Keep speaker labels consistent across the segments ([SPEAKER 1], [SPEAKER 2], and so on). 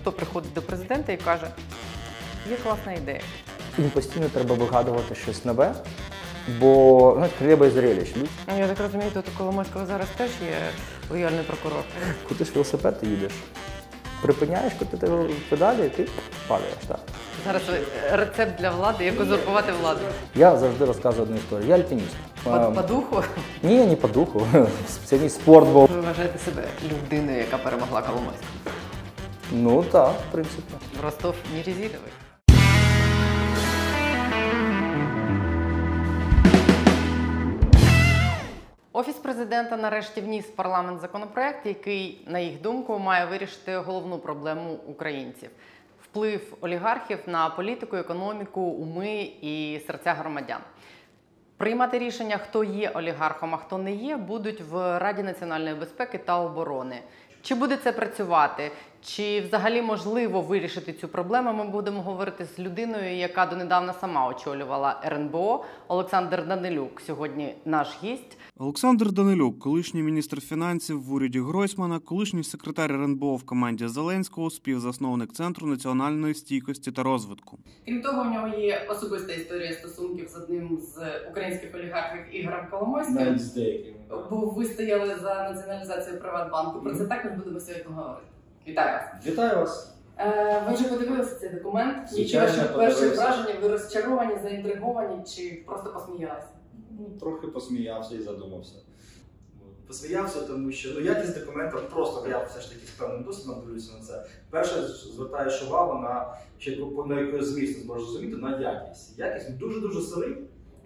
[SPEAKER 1] Хто приходить до президента і каже, є класна ідея.
[SPEAKER 2] Їм постійно треба вигадувати щось нове, бо ну, хліба і зрелищ. Ну,
[SPEAKER 1] Я так розумію, тут у Коломойського зараз теж є лояльний прокурор.
[SPEAKER 2] Крутиш велосипед, ти їдеш. Припиняєш крутити педалі, і ти падаєш. Так.
[SPEAKER 1] Зараз рецепт для влади, як узурпувати владу.
[SPEAKER 2] Я завжди розказую одну історію. Я альпініст.
[SPEAKER 1] По,
[SPEAKER 2] Ем,
[SPEAKER 1] по духу
[SPEAKER 2] Ні, не по духу. Спеціаліст спортбол.
[SPEAKER 1] ви вважаєте себе людиною, яка перемогла Коломойську.
[SPEAKER 2] Ну так, в принципі.
[SPEAKER 1] Ростов не резиновий. Офіс президента нарешті вніс в парламент законопроект, який, на їх думку, має вирішити головну проблему українців вплив олігархів на політику, економіку, уми і серця громадян. Приймати рішення, хто є олігархом, а хто не є, будуть в Раді національної безпеки та оборони. Чи буде це працювати? Чи взагалі можливо вирішити цю проблему? Ми будемо говорити з людиною, яка донедавна сама очолювала РНБО. Олександр Данилюк сьогодні наш гість.
[SPEAKER 3] Олександр Данилюк, колишній міністр фінансів в уряді Гройсмана, колишній секретар РНБО в команді Зеленського, співзасновник Центру національної стійкості та розвитку.
[SPEAKER 1] Крім того, у нього є особиста історія стосунків з одним з українських олігархів Ігорем Коломойським. Бо ви стояли за націоналізацію Приватбанку. Про це також будемо сьогодні говорити. Вітаю вас.
[SPEAKER 4] Вітаю вас.
[SPEAKER 1] Е, ви вже подивилися цей документ? Які
[SPEAKER 4] Звичайно,
[SPEAKER 1] ваші перші враження? Ви розчаровані, заінтриговані чи просто посміялися?
[SPEAKER 4] Ну, трохи посміявся і задумався. Посміявся, тому що ну, якість документів просто я все ж таки з певним досвідом дивлюся на це. Перше, звертаєш увагу на ще на якої змісту зможеш зрозуміти на якість. Якість дуже-дуже сирий.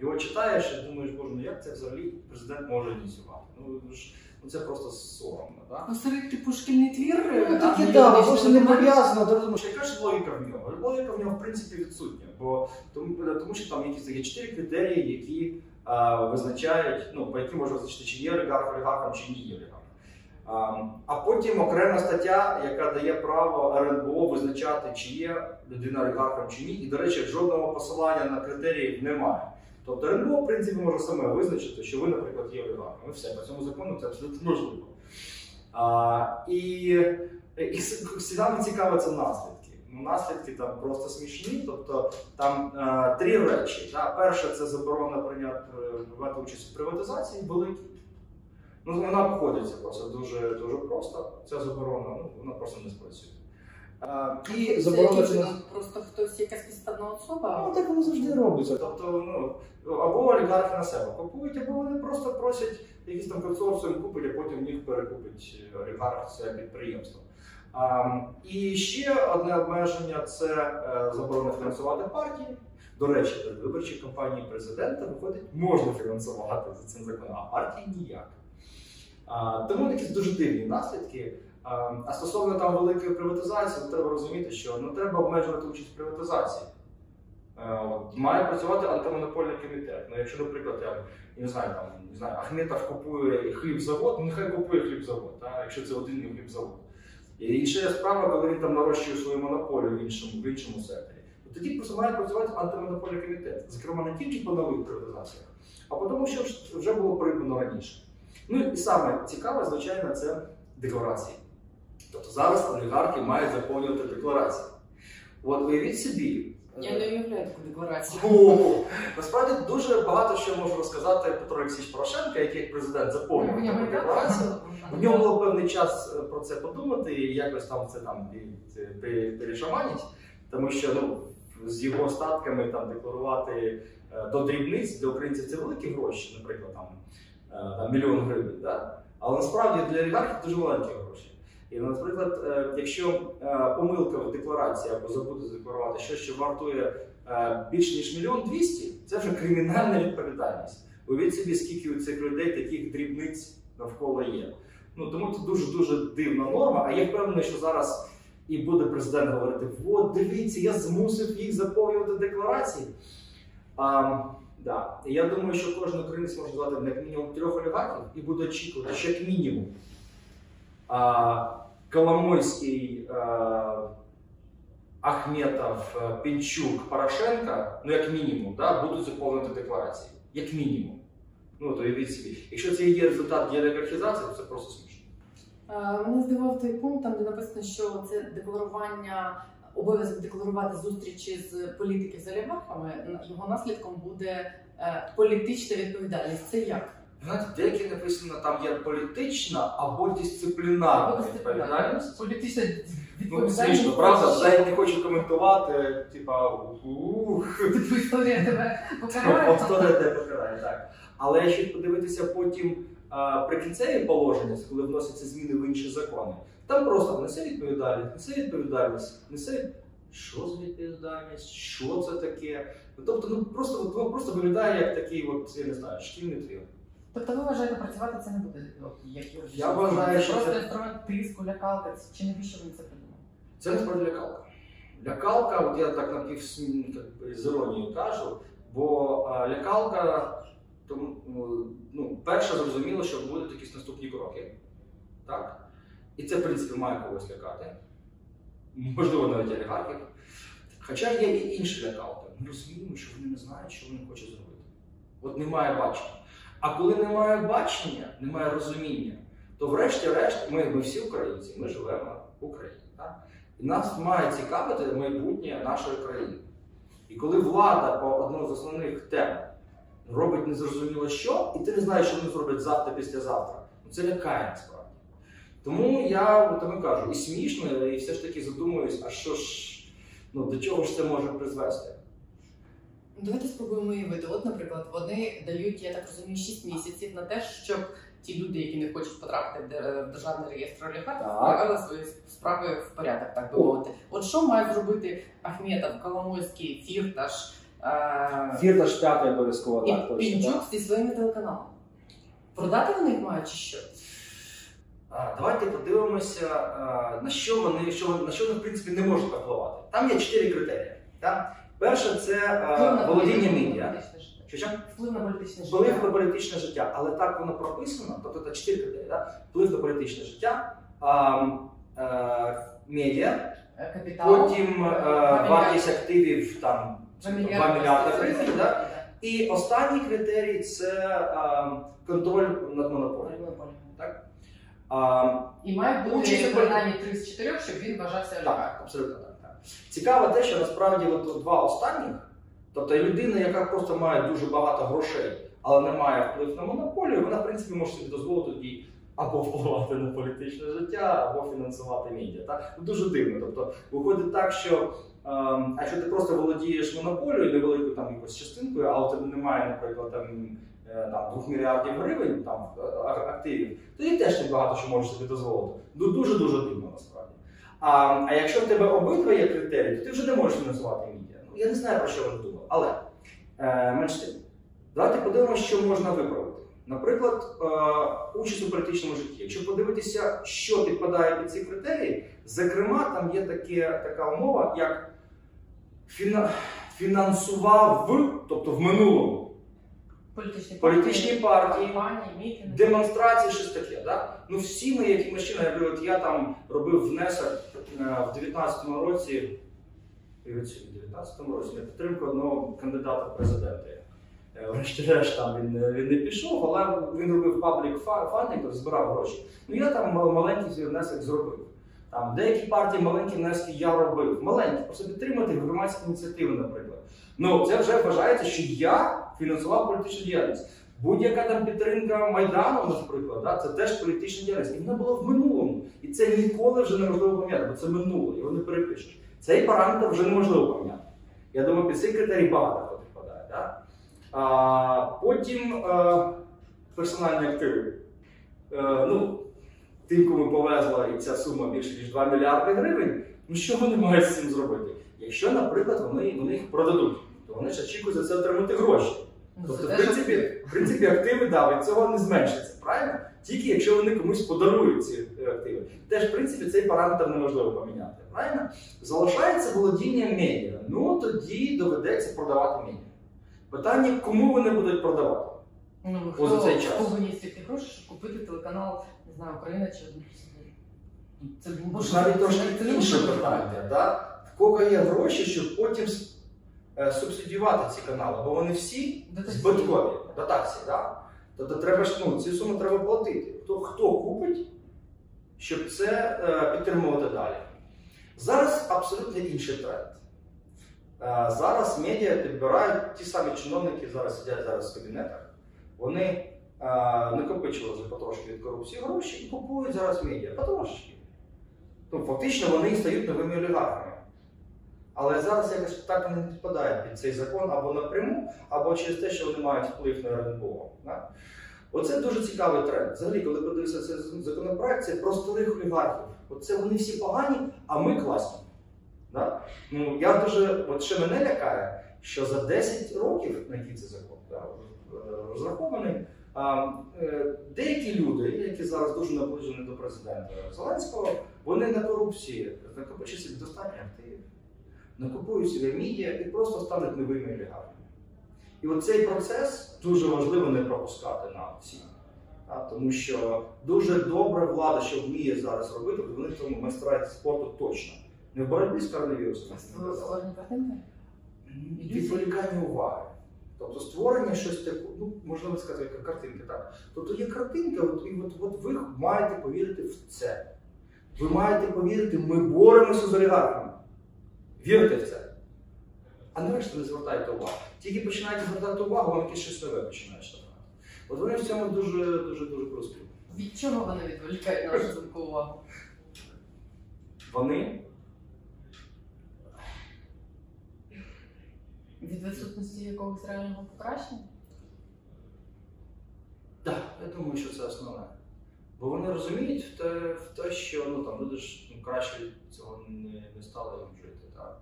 [SPEAKER 4] Його читаєш і думаєш, боже, ну як це взагалі президент може ініціювати? Ну, ж- ну це просто соромно. Так?
[SPEAKER 1] Ну, серед типу шкільний твір.
[SPEAKER 4] Ну,
[SPEAKER 1] а
[SPEAKER 4] таке,
[SPEAKER 1] не
[SPEAKER 4] да,
[SPEAKER 1] юридичний
[SPEAKER 4] не пов'язано. Ти розумієш, яка ж логіка в нього? Логіка в нього, в принципі, відсутня. Бо тому, тому що там якісь є чотири критерії, які визначають, ну, по яким можна визначити, чи є олігарх олігархом, чи не є олігархом. А, потім окрема стаття, яка дає право РНБО визначати, чи є людина олігархом чи ні. І, до речі, жодного посилання на критерії немає. Тобто РНБО, в принципі, може саме визначити, що ви, наприклад, є олігархом. І все, по цьому закону це абсолютно можливо. А, і і всіма цікавиться наслідки. Ну, наслідки там просто смішні. Тобто там е, три речі. Да? Перше, це заборона прийняти брати участь у приватизації великій. Ну, вона обходиться просто дуже, дуже просто. Ця заборона ну, вона просто не спрацює. А, і заборона фінансування.
[SPEAKER 1] Просто хтось якась підставна особа.
[SPEAKER 4] Ну, так воно завжди робиться. Тобто, ну, або олігархи на себе купують, або вони просто просять якийсь там консорціум купить, а потім них перекупить олігарх це підприємство. І ще одне обмеження це е, заборона фінансувати партії. До речі, перед виборчі кампанії президента виходить, можна фінансувати за цим законом, а партії ніяк. Тому такі дуже дивні наслідки. А, стосовно там великої приватизації, треба розуміти, що не треба обмежувати участь в приватизації. Е, Має працювати антимонопольний комітет. Ну, якщо, наприклад, я, не знаю, там не знаю, Ахметов купує хлібзавод, ну нехай купує хлібзавод, та, якщо це один хлібзавод. І інша справа, коли він там нарощує свою монополію в іншому, в іншому секторі. То тоді просто має працювати антимонопольний комітет. Зокрема, не тільки по нових приватизаціях, а по тому, що вже було придбано раніше. Ну і саме цікаве, звичайно, це декларації. Тобто зараз олігархи мають заповнювати декларації. От уявіть собі.
[SPEAKER 1] Я не уявляю таку декларацію.
[SPEAKER 4] О, насправді дуже багато що можу розказати Петро Олексійович Порошенко, який як президент заповнив таку декларацію. В нього було певний час е, про це подумати і якось там це там і- це пе- перешаманить, тому що ну, з його статками там декларувати е, до дрібниць для українців це великі гроші, наприклад, там, е, там мільйон гривень. Да? Але насправді для олігархів дуже маленькі гроші. І, наприклад, е, якщо е, помилка в декларації або забути задекларувати щось, що вартує е, більше ніж мільйон двісті, це вже кримінальна відповідальність. Уявіть собі, скільки у цих людей таких дрібниць навколо є. Ну тому це дуже дуже дивна норма. А я впевнений, що зараз і буде президент говорити: от дивіться, я змусив їх заповнювати декларації. А, да. Я думаю, що кожен українець може звати як мінімум трьох олігархів і буде очікувати, що як мінімум а, Коломойський, а, Ахметов, е, Пінчук, Порошенка, ну як мінімум, да, будуть заповнити декларації. Як мінімум. Ну, то уявіть собі. Якщо це є результат деолігархізації, то це просто смішно.
[SPEAKER 1] Е, Мене здивував той пункт, там де написано, що це декларування, обов'язок декларувати зустрічі з політиків з олігархами. Його наслідком буде е, політична відповідальність. Це як?
[SPEAKER 4] Знаєте, деякі написано, там є політична або дисциплінарна відповідальність.
[SPEAKER 1] Політична
[SPEAKER 4] Ну, смішно, правда? Навіть не хочу коментувати, типа, ух,
[SPEAKER 1] історія тебе
[SPEAKER 4] Повторює те покарає, так. Але якщо подивитися потім прикінцеві положення, коли вносяться зміни в інші закони, там просто несе відповідальність, несе відповідальність, несе що за відповідальність, що це таке. Тобто, ну просто просто виглядає як такий, от, я не знаю, шкільний твір.
[SPEAKER 1] Тобто ви вважаєте, працювати це не буде? як
[SPEAKER 4] Я вважаю,
[SPEAKER 1] це
[SPEAKER 4] що
[SPEAKER 1] просто
[SPEAKER 4] це-
[SPEAKER 1] інструмент тиску, лякалка. Чи навіщо вони це придумали?
[SPEAKER 4] Це насправді лякалка. Лякалка, от я так напів з іронією кажу, бо а, лякалка, тому, ну, перше зрозуміло, що будуть якісь наступні кроки. Так? І це, в принципі, має когось лякати. Можливо, навіть олігархів. Хоча є і інші лякалки. Ми розуміємо, що вони не знають, що вони хочуть зробити. От немає бачення. А коли немає бачення, немає розуміння, то врешті-решт ми, ми всі українці, ми живемо в Україні. Так? І нас має цікавити майбутнє нашої країни. І коли влада по одному з основних тем робить незрозуміло що, і ти не знаєш, що вони зроблять завтра, післязавтра, ну це лякає насправді. Тому я тому кажу, і смішно, і все ж таки задумуюсь, а що ж, ну до чого ж це може призвести?
[SPEAKER 1] Давайте спробуємо уявити. От, наприклад, вони дають, я так розумію, 6 місяців на те, щоб ті люди, які не хочуть потрапити в державний реєстр олігархів,
[SPEAKER 4] Так.
[SPEAKER 1] свої справи в порядок, так би мовити. От що мають зробити Ахметов, Коломойський, Фірташ е-
[SPEAKER 4] Фірта п'ятий обов'язково
[SPEAKER 1] і Пінчук зі своїми телеканалами? Продати вони їх мають чи що?
[SPEAKER 4] А, Давайте подивимося, а, на що вони що, вони- на що вони в принципі не можуть впливати. Там є чотири критерії. Так? Перше це
[SPEAKER 1] Вплив
[SPEAKER 4] володіння медіа.
[SPEAKER 1] Вплив на політичне життя.
[SPEAKER 4] Вплив на політичне життя, але так воно прописано, тобто це чотири критерії. Так? Вплив на політичне життя, а, а, медіа,
[SPEAKER 1] Е, Капітал.
[SPEAKER 4] потім а, вартість активів там 2 мільярди гривень. Да?
[SPEAKER 1] Да.
[SPEAKER 4] І останній критерій це а, контроль над монополією.
[SPEAKER 1] Монополія.
[SPEAKER 4] А,
[SPEAKER 1] І має бути принаймні 3 з 4, щоб він вважався олігархом.
[SPEAKER 4] Так, абсолютно так. Цікаво те, що насправді от, два останніх, тобто людина, яка просто має дуже багато грошей, але не має вплив на монополію, вона в принципі може собі дозволити тоді або впливати на політичне життя, або фінансувати медіа. Так? Ну, Дуже дивно. Тобто виходить так, що ем, а якщо ти просто володієш монополією, невеликою там якоюсь частинкою, але у тебе немає, наприклад, там. е, Там 2 мільярдів гривень там е, а- активів, тоді теж не багато що можеш собі дозволити. Ну дуже дуже дивно насправді. А, а якщо в тебе обидва є критерії, то ти вже не можеш фінансувати медіа. Ну, я не знаю, про що вони думали. Але е, менш тим, давайте подивимося, що можна виправити. Наприклад, е, участь у політичному житті. Якщо подивитися, що підпадає під ці критерії, зокрема, там є таке, така умова, як фіна, фінансував, тобто в минулому,
[SPEAKER 1] Політичні,
[SPEAKER 4] Політичні партії,
[SPEAKER 1] мітинги.
[SPEAKER 4] демонстрації, щось таке. Да? Ну всі ми якимось чином, наприклад, я там робив внесок е, в 19-му році, в 19-му році на підтримку одного кандидата в президенти. Е, Врешті-решт там він, не- він не пішов, але він робив паблік фандинг, збирав гроші. Ну я там мал- маленький внесок зробив. Там деякі партії маленькі внески я робив. Маленькі, просто підтримати громадські ініціативи, наприклад. Ну це вже вважається, що я фінансував політичну діяльність. Будь-яка там підтримка Майдану, наприклад, да, це теж політична діяльність. І вона була в минулому. І це ніколи вже неможливо поміняти, бо це минуле, його не перепишеш. Цей параметр вже неможливо поміняти. Я думаю, під цей критерій багато хто підпадає. Да? А, потім е, персональні активи. Е, ну, тим, кому повезла і ця сума більше ніж 2 мільярди гривень, ну що вони мають з цим зробити? Якщо, наприклад, вони, вони їх продадуть, то вони ж очікують за це отримати гроші.
[SPEAKER 1] Ну,
[SPEAKER 4] Тобто, в принципі, в принципі, активи да, від цього не зменшаться, правильно? Тільки якщо вони комусь подарують ці е, активи. Теж, в принципі, цей параметр неможливо поміняти, правильно? Залишається володіння медіа. Ну тоді доведеться продавати медіа. Питання, кому вони будуть продавати?
[SPEAKER 1] Ну, хто,
[SPEAKER 4] за цей час.
[SPEAKER 1] хто виніс стільки грошей, щоб купити телеканал, не знаю, Україна чи один? Ну, Це
[SPEAKER 4] Тож навіть трошки інше питання. Да? В кого є гроші, щоб потім субсидіювати ці канали, бо вони всі збиткові, дотації. Да? Тобто треба ж ну, ці суми треба платити. Хто, хто купить, щоб це е, підтримувати далі. Зараз абсолютно інший тренд. Е, зараз медіа підбирають ті самі чиновники, зараз сидять зараз в кабінетах. Вони е, накопичили вже потрошки від корупції гроші і купують зараз медіа потрошки. Ну, фактично вони стають новими олігархами. Але зараз якось так не підпадають під цей закон або напряму, або через те, що вони мають вплив на РНБО. Да? Оце дуже цікавий тренд. Взагалі, коли подивився цей законопроект, це про старих олігархів. Оце вони всі погані, а ми класні. Да? Ну, я дуже, от ще мене лякає, що за 10 років, на який це закон да, е, розрахований, е, деякі люди, які зараз дуже наближені до президента Зеленського, вони на корупції накопичать достатньо активів, накупують собі медіа і просто стануть новими олігархами. І оцей процес дуже важливо не пропускати нам всім. А, Тому що дуже добра влада, що вміє зараз робити, вони в цьому майстра спорту точно. Не в боротьбі з коронавірусом. Відволікання уваги. Тобто створення щось таке, ну можливо сказати, як картинки, так. Тобто є картинка, от, і от, от ви маєте повірити в це. Ви маєте повірити, ми боремося з олігархами. Вірте в це. А нарешті не звертайте увагу. Тільки починаєте звертати увагу, вам якесь щось нове починає штовхати. От вони в цьому дуже дуже дуже прості.
[SPEAKER 1] Від чого вони відволікають нашу думку увагу?
[SPEAKER 4] Вони
[SPEAKER 1] Від відсутності якогось реального покращення?
[SPEAKER 4] Так, я думаю, що це основне. Бо вони розуміють в те, в те що ну, там, люди ж ну, краще цього не, не стали їм жити. Так?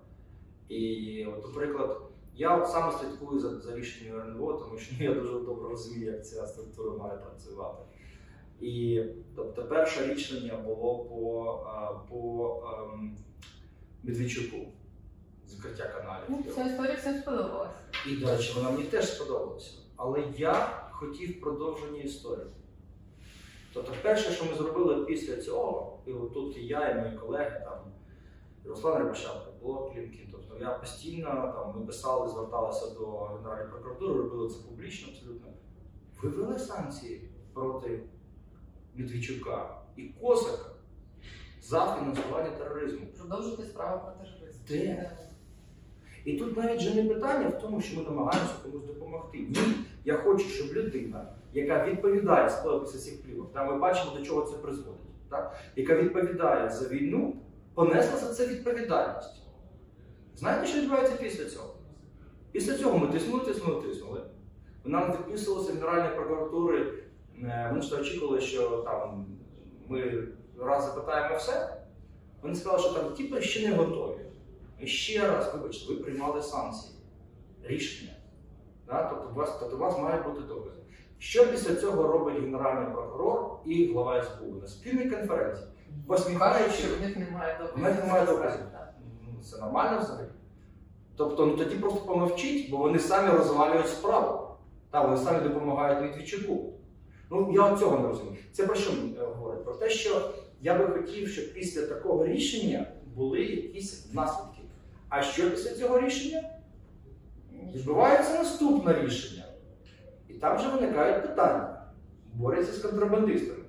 [SPEAKER 4] І, от, наприклад, я от саме слідкую за, за рішенням РНБО, тому що ну, я дуже добре розумію, як ця структура має працювати. І тобто, перше рішення було по, а, по ем, Медведчуку, закриття каналів.
[SPEAKER 1] Ну, ця історія всім сподобалась.
[SPEAKER 4] І, до речі, вона мені теж сподобалася. Але я хотів продовження історії. Тобто, перше, що ми зробили після цього, і от тут і я, і мої колеги, там, Руслан Рябошенко, було Клімкін. Тобто я постійно там, ми писали, зверталися до Генеральної прокуратури, робили це публічно абсолютно. Вивели санкції проти Медведчука і Косака за фінансування тероризму.
[SPEAKER 1] Продовжити справу про тероризм.
[SPEAKER 4] Де? І тут навіть же не питання в тому, що ми намагаємося комусь допомогти. Ні, я хочу, щоб людина, яка відповідає за цих плівок, та ми бачимо, до чого це призводить, так? яка відповідає за війну, понесла за це відповідальність. Знаєте, що відбувається після цього? Після цього ми тиснули, тиснули, тиснули. Нам відписувалися Генеральної прокуратури, е, вони ж очікували, що там ми раз запитаємо все. Вони сказали, що там типу ще не готові. І ще раз, вибачте, ви приймали санкції, рішення. Да? Тобто, у вас, тобто у вас мають бути докази. Що після цього робить генеральний прокурор і глава СБУ на спільній конференції? Посміхаючи,
[SPEAKER 1] в них немає доказів.
[SPEAKER 4] Це нормально взагалі. Тобто, ну тоді просто помовчіть, бо вони самі розвалюють справу. Та, вони самі допомагають Медведчуку. Ну, я цього не розумію. Це про що е, говорить? Про те, що я би хотів, щоб після такого рішення були якісь наслідки. А що після цього рішення? Відбувається наступне рішення. І там вже виникають питання. Борються з контрабандистами.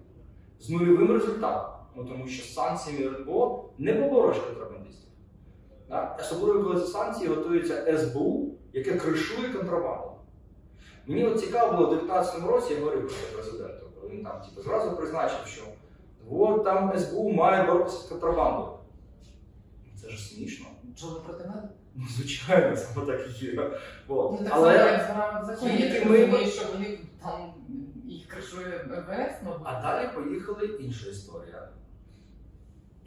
[SPEAKER 4] З нульовим результатом. Ну, тому що санкціями РНБО не побориш контрабандистів. Да? Особливо, коли ці санкції готується СБУ, яке кришує контрабанду. Мені от цікаво було в 2019 році, я говорив про президенту, коли він там типу, зразу призначив, що от там СБУ має боротися з контрабандою. Це ж смішно.
[SPEAKER 1] Чого ви проти мене?
[SPEAKER 4] Ну, звичайно, саме так і є. От.
[SPEAKER 1] Ну так
[SPEAKER 4] Але...
[SPEAKER 1] само, як з грами в законі.
[SPEAKER 4] ми-
[SPEAKER 1] розумію, що вони там їх кришує МВС, мабуть.
[SPEAKER 4] А далі поїхали інша історія.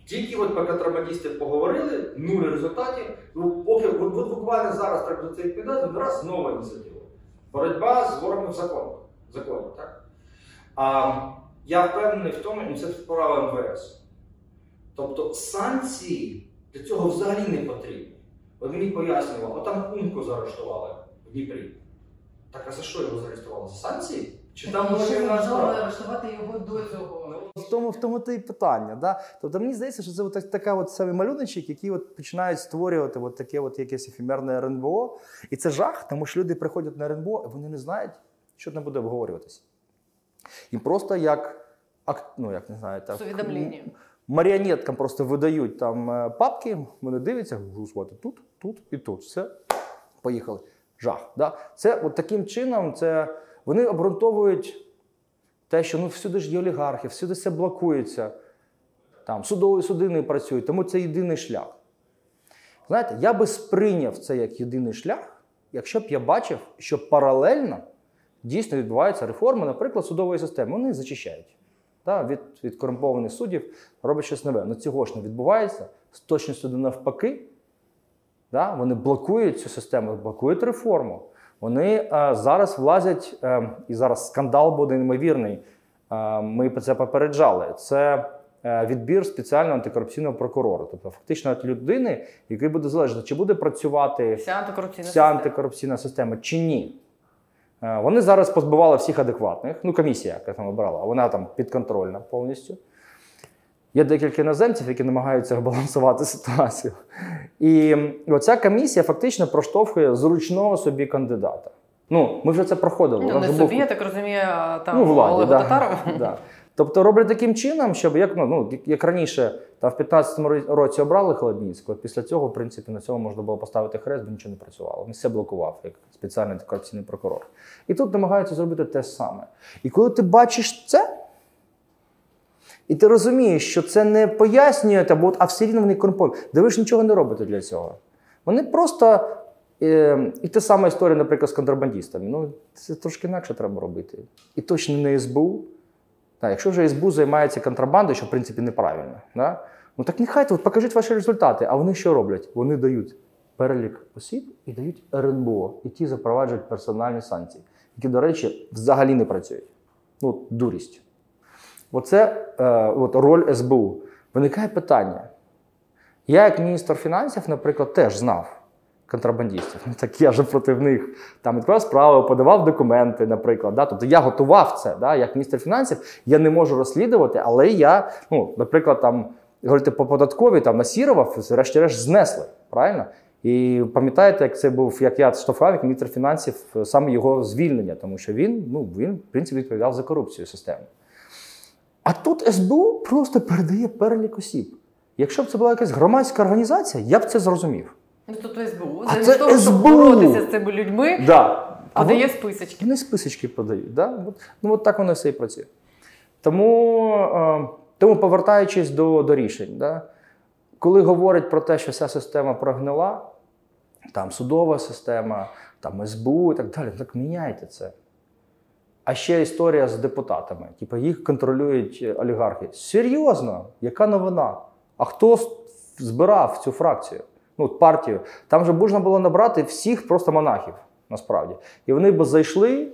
[SPEAKER 4] Тільки от про контрабандистів поговорили, нуль результатів. Ну, поки от, от буквально зараз треба до це відповідати, раз нова ініціатива. Боротьба з ворогами в законах. В законі, так? А, я впевнений в тому, що це справа МВС. Тобто санкції для цього взагалі не потрібні. От мені пояснювали, от там заарештували в Дніпрі. Так а за що його зареєстрували? За санкції? Чи там справа?
[SPEAKER 1] арештувати його до цього.
[SPEAKER 5] В тому, в тому то і питання. Да? Тобто мені здається, що це от така от саме малюночок, які от починають створювати от таке от якесь ефемерне РНБО. І це жах, тому що люди приходять на РНБО, і вони не знають, що там буде обговорюватися.
[SPEAKER 4] Їм просто як, ну, як не знаю, так, маріонеткам просто видають там е, папки, вони дивляться, голосувати тут, тут і тут. Все, поїхали. Жах. Да? Це от таким чином це, вони обґрунтовують те, що ну, всюди ж є олігархи, всюди все блокується. Там судові суди не працюють, тому це єдиний шлях. Знаєте, я би сприйняв це як єдиний шлях, якщо б я бачив, що паралельно дійсно відбуваються реформи, наприклад, судової системи. Вони зачищають да, від, від корумпованих суддів, роблять щось нове. Ну цього ж не відбувається. З точністю до навпаки. Да, вони блокують цю систему, блокують реформу. Вони е, зараз влазять, е, і зараз скандал буде неймовірний. Е, ми про це попереджали. Це відбір спеціального антикорупційного прокурора. Тобто, фактично від людини, який буде залежати, чи буде працювати
[SPEAKER 1] Вся антикорупційна
[SPEAKER 4] вся антикорупційна система чи ні. Вони зараз позбивали всіх адекватних. Ну, комісія, яка там обирала, вона там підконтрольна повністю. Є декілька іноземців, які намагаються балансувати ситуацію. І оця комісія фактично проштовхує зручного собі кандидата. Ну, ми вже це проходили.
[SPEAKER 1] Ну, не собі,
[SPEAKER 4] був-
[SPEAKER 1] я так розумію, там
[SPEAKER 4] ну, владі,
[SPEAKER 1] Олегу
[SPEAKER 4] да.
[SPEAKER 1] Татарову.
[SPEAKER 4] Да. Тобто роблять таким чином, щоб як, ну, ну, як раніше, там в 15-му році обрали Холодніцького, після цього, в принципі, на цьому можна було поставити хрест, бо нічого не працювало. Він все блокував, як спеціальний антикорупційний прокурор. І тут намагаються зробити те саме. І коли ти бачиш це, і ти розумієш, що це не пояснює, або, а все рівно вони корумповані. Де ви ж нічого не робите для цього. Вони просто. Е, і та сама історія, наприклад, з контрабандистами. Ну, це трошки інакше треба робити. І точно не СБУ. Так, якщо вже СБУ займається контрабандою, що в принципі неправильно, да? ну так нехай от покажіть ваші результати. А вони що роблять? Вони дають перелік осіб і дають РНБО, і ті запроваджують персональні санкції, які, до речі, взагалі не працюють. Ну, дурість. Оце е, от роль СБУ. Виникає питання. Я, як міністр фінансів, наприклад, теж знав контрабандистів. Ну, так я ж проти них там відкривав справи, подавав документи, наприклад. Да? Тобто я готував це. Да? Як міністр фінансів, я не можу розслідувати, але я, ну, наприклад, там говорити по податковій там насірував, врешті-решт знесли. Правильно? І пам'ятаєте, як це був, як я штовхав, як міністр фінансів, саме його звільнення, тому що він, ну, він, в принципі, відповідав за корупцію системи. А тут СБУ просто передає перелік осіб. Якщо б це була якась громадська організація, я б це зрозумів.
[SPEAKER 1] Ну, тут СБУ.
[SPEAKER 4] А
[SPEAKER 1] Замість
[SPEAKER 4] це
[SPEAKER 1] того, щоб
[SPEAKER 4] СБУ!
[SPEAKER 1] боротися з цими людьми,
[SPEAKER 4] Да. А
[SPEAKER 1] подає
[SPEAKER 4] вон-
[SPEAKER 1] списочки.
[SPEAKER 4] вони списочки подають. Да? Ну, от так воно все і працює. Тому, е, тому повертаючись до, до рішень, да? коли говорять про те, що вся система прогнила, там судова система, там СБУ і так далі, так міняйте це. А ще історія з депутатами. Типу, їх контролюють е, олігархи. Серйозно, яка новина? А хто збирав цю фракцію? Ну, партію. Там же можна було набрати всіх просто монахів, насправді. І вони б зайшли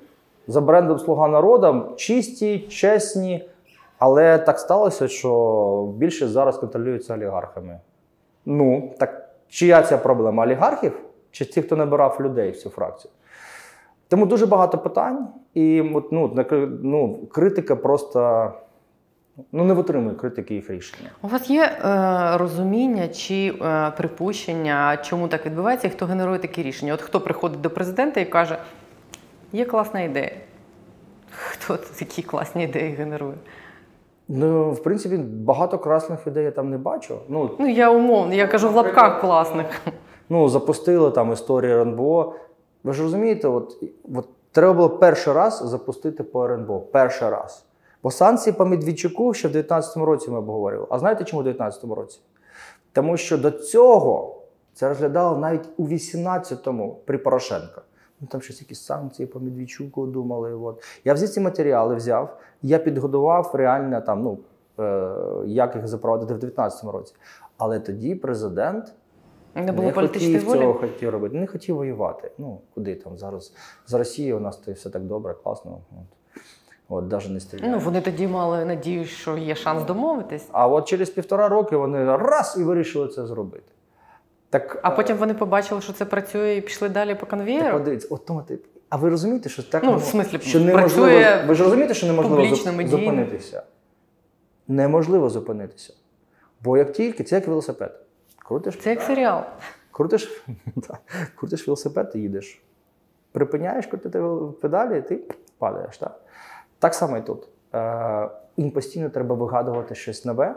[SPEAKER 4] за брендом Слуга народу, чисті, чесні. Але так сталося, що більшість зараз контролюється олігархами. Ну, так чия ця проблема? Олігархів? Чи ті, хто набирав людей в цю фракцію? Тому дуже багато питань, і от, ну, ну, критика просто ну, не витримує критики їх рішення.
[SPEAKER 1] У вас є е, розуміння чи е, припущення, чому так відбувається, і хто генерує такі рішення? От хто приходить до президента і каже, є класна ідея. Хто такі класні ідеї генерує?
[SPEAKER 4] Ну, в принципі, багато красних ідей я там не бачу. Ну,
[SPEAKER 1] Ну, я умовно, я кажу в лапках класних.
[SPEAKER 4] ну, запустили там історію РНБО. Ви ж розумієте, от, от треба було перший раз запустити по РНБО. Перший раз. Бо санкції по Медведчуку ще в 2019 році ми обговорювали. А знаєте, чому в 2019 році? Тому що до цього це розглядало навіть у 18-му при Порошенка. Ну, там щось якісь санкції по Медведчуку думали. От. Я взяв ці матеріали, взяв, я підготував реально там, ну, е, як їх запровадити в 2019 році. Але тоді президент
[SPEAKER 1] Не було політичної
[SPEAKER 4] хотів
[SPEAKER 1] волі.
[SPEAKER 4] цього хотів робити. Не хотів воювати. Ну, куди там зараз? За Росією у нас то все так добре, класно. От, от навіть не стріляють.
[SPEAKER 1] Ну, вони тоді мали надію, що є шанс домовитись.
[SPEAKER 4] А от через півтора роки вони раз і вирішили це зробити. Так,
[SPEAKER 1] А потім вони побачили, що це працює, і пішли далі по
[SPEAKER 4] так,
[SPEAKER 1] конвеєру.
[SPEAKER 4] подивіться, от тому ти. А ви розумієте, що так
[SPEAKER 1] Ну, в смислі,
[SPEAKER 4] що неможливо,
[SPEAKER 1] працює
[SPEAKER 4] ви ж розумієте, що неможливо зупинитися? Неможливо зупинитися. Бо як тільки це як велосипед. Крутиш,
[SPEAKER 1] Це як серіал.
[SPEAKER 4] крутиш, крутиш велосипед і їдеш. Припиняєш крутити педалі, ти падаєш. Так? Так само і тут. Е, їм постійно треба вигадувати щось нове,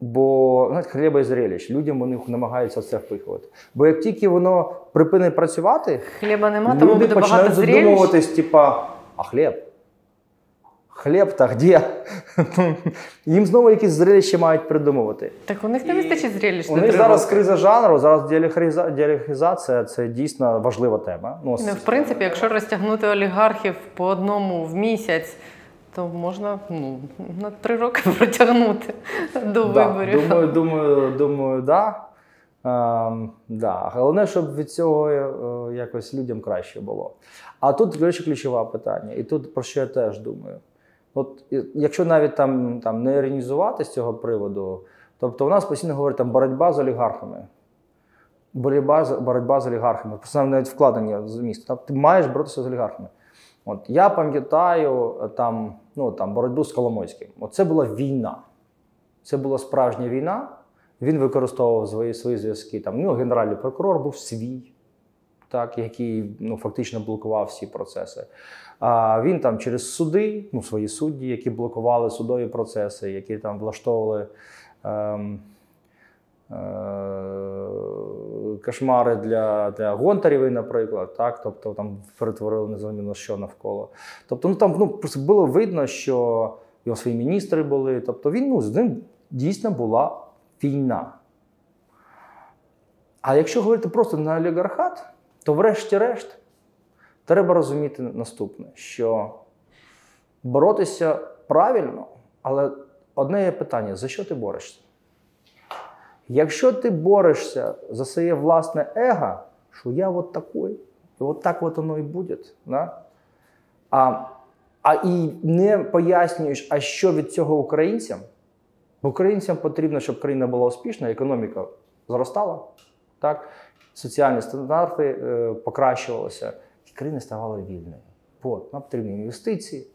[SPEAKER 4] бо знаєте, хліба і зрелищ. Людям вони намагаються це впихувати. Бо як тільки воно припинить працювати,
[SPEAKER 1] Хліба нема, тому
[SPEAKER 4] люди
[SPEAKER 1] буде багато
[SPEAKER 4] починають задумуватись, типа, а хліб? Хліб-то де? Їм знову якісь зрелища мають придумувати.
[SPEAKER 1] Так у них не вистачить зрелищ.
[SPEAKER 4] У них зараз криза жанру, зараз діалехаризація це дійсно важлива тема. Ну,
[SPEAKER 1] Ну, в принципі, якщо розтягнути олігархів по одному в місяць, то можна ну, на три роки протягнути до
[SPEAKER 4] да,
[SPEAKER 1] виборів.
[SPEAKER 4] думаю, думаю, думаю, да. Ем, да. Головне, щоб від цього е, якось людям краще було. А тут, до речі, ключове питання. І тут про що я теж думаю. От якщо навіть там, там не іронізувати з цього приводу, тобто у нас постійно говорять там боротьба з олігархами. Боротьба, з- боротьба з олігархами, просто навіть вкладення з міста. Тобто ти маєш боротися з олігархами. От я пам'ятаю там, ну, там, боротьбу з Коломойським. Це була війна. Це була справжня війна. Він використовував свої, свої зв'язки. Там, ну, генеральний прокурор був свій, так, який ну, фактично блокував всі процеси. А він там через суди, ну, свої судді, які блокували судові процеси, які там влаштовували. Ем, е, Кошмари для, для гонтарів, наприклад, так, тобто там перетворили незрозуміло що навколо. Тобто, ну там ну, просто було видно, що його свої міністри були. Тобто він ну, з ним дійсно була війна. А якщо говорити просто на олігархат, то врешті-решт треба розуміти наступне: що боротися правильно, але одне є питання: за що ти борешся? Якщо ти борешся за своє власне его, що я от такой, і от так от воно і буде, да? а, а і не пояснюєш, а що від цього українцям, бо українцям потрібно, щоб країна була успішна, економіка зростала, так? соціальні стандарти е, покращувалися, і країна ставала вільною. От, нам потрібні інвестиції.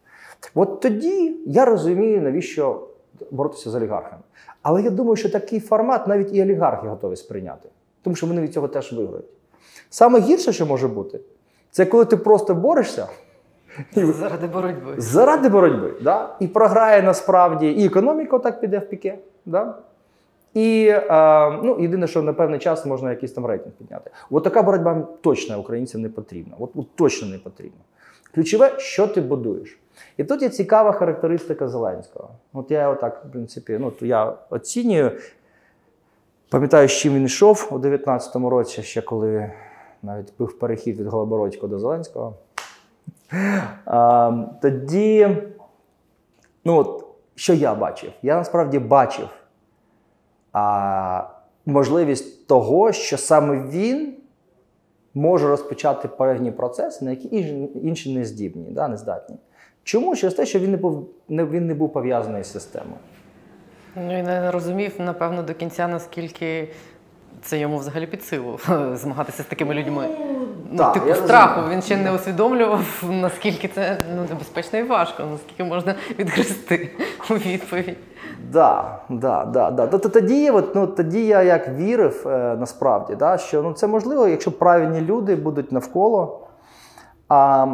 [SPEAKER 4] От тоді я розумію, навіщо боротися з олігархами. Але я думаю, що такий формат навіть і олігархи готові сприйняти, тому що вони від цього теж виграють. Саме гірше, що може бути, це коли ти просто борешся
[SPEAKER 1] Заради боротьби.
[SPEAKER 4] заради боротьби, да? і програє насправді і економіка так піде в піке. Да? І е, ну, єдине, що на певний час можна якийсь там рейтинг підняти. От така боротьба точно українцям не потрібна. От, от точно не потрібна. Ключове, що ти будуєш. І тут є цікава характеристика Зеленського. От я отак, в принципі, ну, то я оцінюю. Пам'ятаю, з чим він йшов у 19-му році, ще коли навіть був перехід від Голобородька до Зеленського. А, тоді, ну, от, що я бачив? Я насправді бачив а, можливість того, що саме він може розпочати певні процеси, на які інші- інші не здібні, да, не здатні. Чому? Через те, що він не був, не, він не був пов'язаний з системою.
[SPEAKER 1] Ну і не розумів, напевно, до кінця, наскільки це йому взагалі під силу змагатися з такими людьми. Ну,
[SPEAKER 4] так,
[SPEAKER 1] типу, страху.
[SPEAKER 4] розумію.
[SPEAKER 1] Він ще не усвідомлював, наскільки це ну, небезпечно і важко, наскільки можна відгризти у відповідь.
[SPEAKER 4] Да, да, да, да. Тобто тоді, от, ну, тоді я як вірив е, насправді, да, що ну, це можливо, якщо правильні люди будуть навколо. А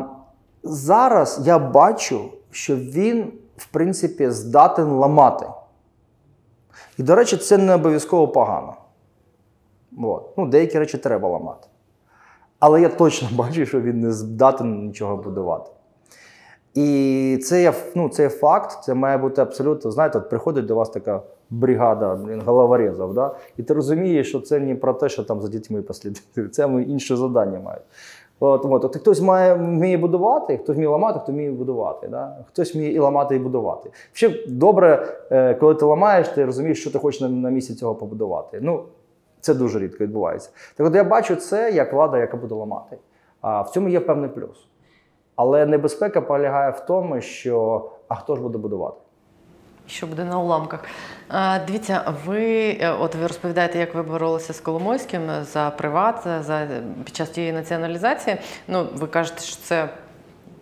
[SPEAKER 4] зараз я бачу, що він, в принципі, здатен ламати. І, до речі, це не обов'язково погано. От. Ну, деякі речі треба ламати. Але я точно бачу, що він не здатен нічого будувати. І це є, ну, це є факт, це має бути абсолютно. Знаєте, от приходить до вас така бригада блін, головорезів, да? і ти розумієш, що це не про те, що там за дітьми послідити, це інше завдання мають. От, от, от хтось має вміє будувати, хтось вміє ламати, хто вміє будувати. Да? Хтось вміє і ламати, і будувати. Ще добре, е, коли ти ламаєш, ти розумієш, що ти хочеш на, на місці цього побудувати. Ну, це дуже рідко відбувається. Так от я бачу це як влада, яка буде ламати. А в цьому є певний плюс. Але небезпека полягає в тому, що а хто ж буде будувати?
[SPEAKER 1] Що буде на уламках? А, дивіться, ви е, от ви розповідаєте, як ви боролися з Коломойським за приват за під час тієї націоналізації. Ну, ви кажете, що це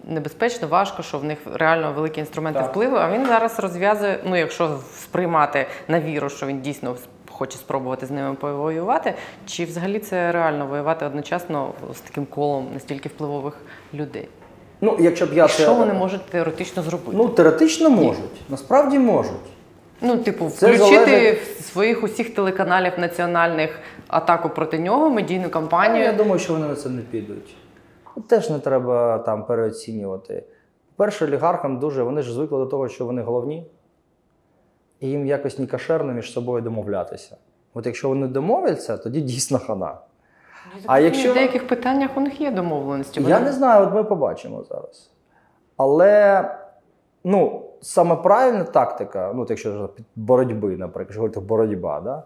[SPEAKER 1] небезпечно, важко, що в них реально великі інструменти
[SPEAKER 4] Так.
[SPEAKER 1] впливу. А він зараз розв'язує. Ну, якщо сприймати на віру, що він дійсно хоче спробувати з ними повоювати, чи взагалі це реально воювати одночасно з таким колом настільки впливових людей?
[SPEAKER 4] Ну, якщо б я
[SPEAKER 1] Що
[SPEAKER 4] це...
[SPEAKER 1] вони можуть теоретично зробити?
[SPEAKER 4] Ну, теоретично можуть. Насправді можуть.
[SPEAKER 1] Ну, типу,
[SPEAKER 4] Це
[SPEAKER 1] включити
[SPEAKER 4] залежить-
[SPEAKER 1] в своїх усіх телеканалів національних атаку проти нього, медійну
[SPEAKER 4] Ну,
[SPEAKER 1] кампанію.
[SPEAKER 4] я думаю, що вони на це не підуть. Ну, Теж не треба там переоцінювати. Перше, олігархам дуже, вони ж звикли до того, що вони головні, і їм якось не кошерно між собою домовлятися. От якщо вони домовляться, тоді дійсно хана. А якщо-
[SPEAKER 1] в деяких питаннях у них є домовленості.
[SPEAKER 4] Я
[SPEAKER 1] Вони-
[SPEAKER 4] не знаю, от ми побачимо зараз. Але ну, саме правильна тактика, ну, якщо боротьби, наприклад, якщо говорити боротьба, да,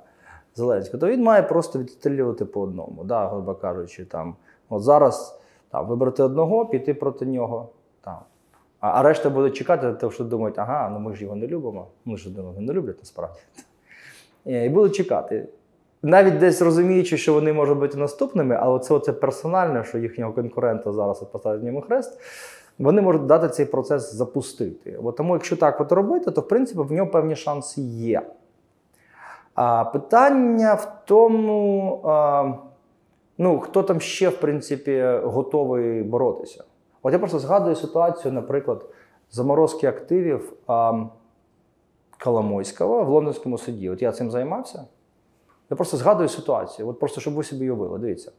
[SPEAKER 4] Зеленського, то він має просто відстрілювати по одному, да, грубо кажучи, там, от зараз там, вибрати одного, піти проти нього. Там. А, решта будуть чекати, тому що думають, ага, ну ми ж його не любимо. Ми ж його не люблять насправді. Е, І будуть чекати. Навіть десь розуміючи, що вони можуть бути наступними, але це оце персональне, що їхнього конкурента зараз поставить ньому хрест, вони можуть дати цей процес запустити. От тому, якщо так от робити, то в принципі в нього певні шанси є. А питання в тому, а, ну, хто там ще, в принципі, готовий боротися. От я просто згадую ситуацію, наприклад, заморозки активів а, Коломойського в лондонському суді. От я цим займався. Я просто згадую ситуацію, от просто щоб ви собі уявили. Дивіться.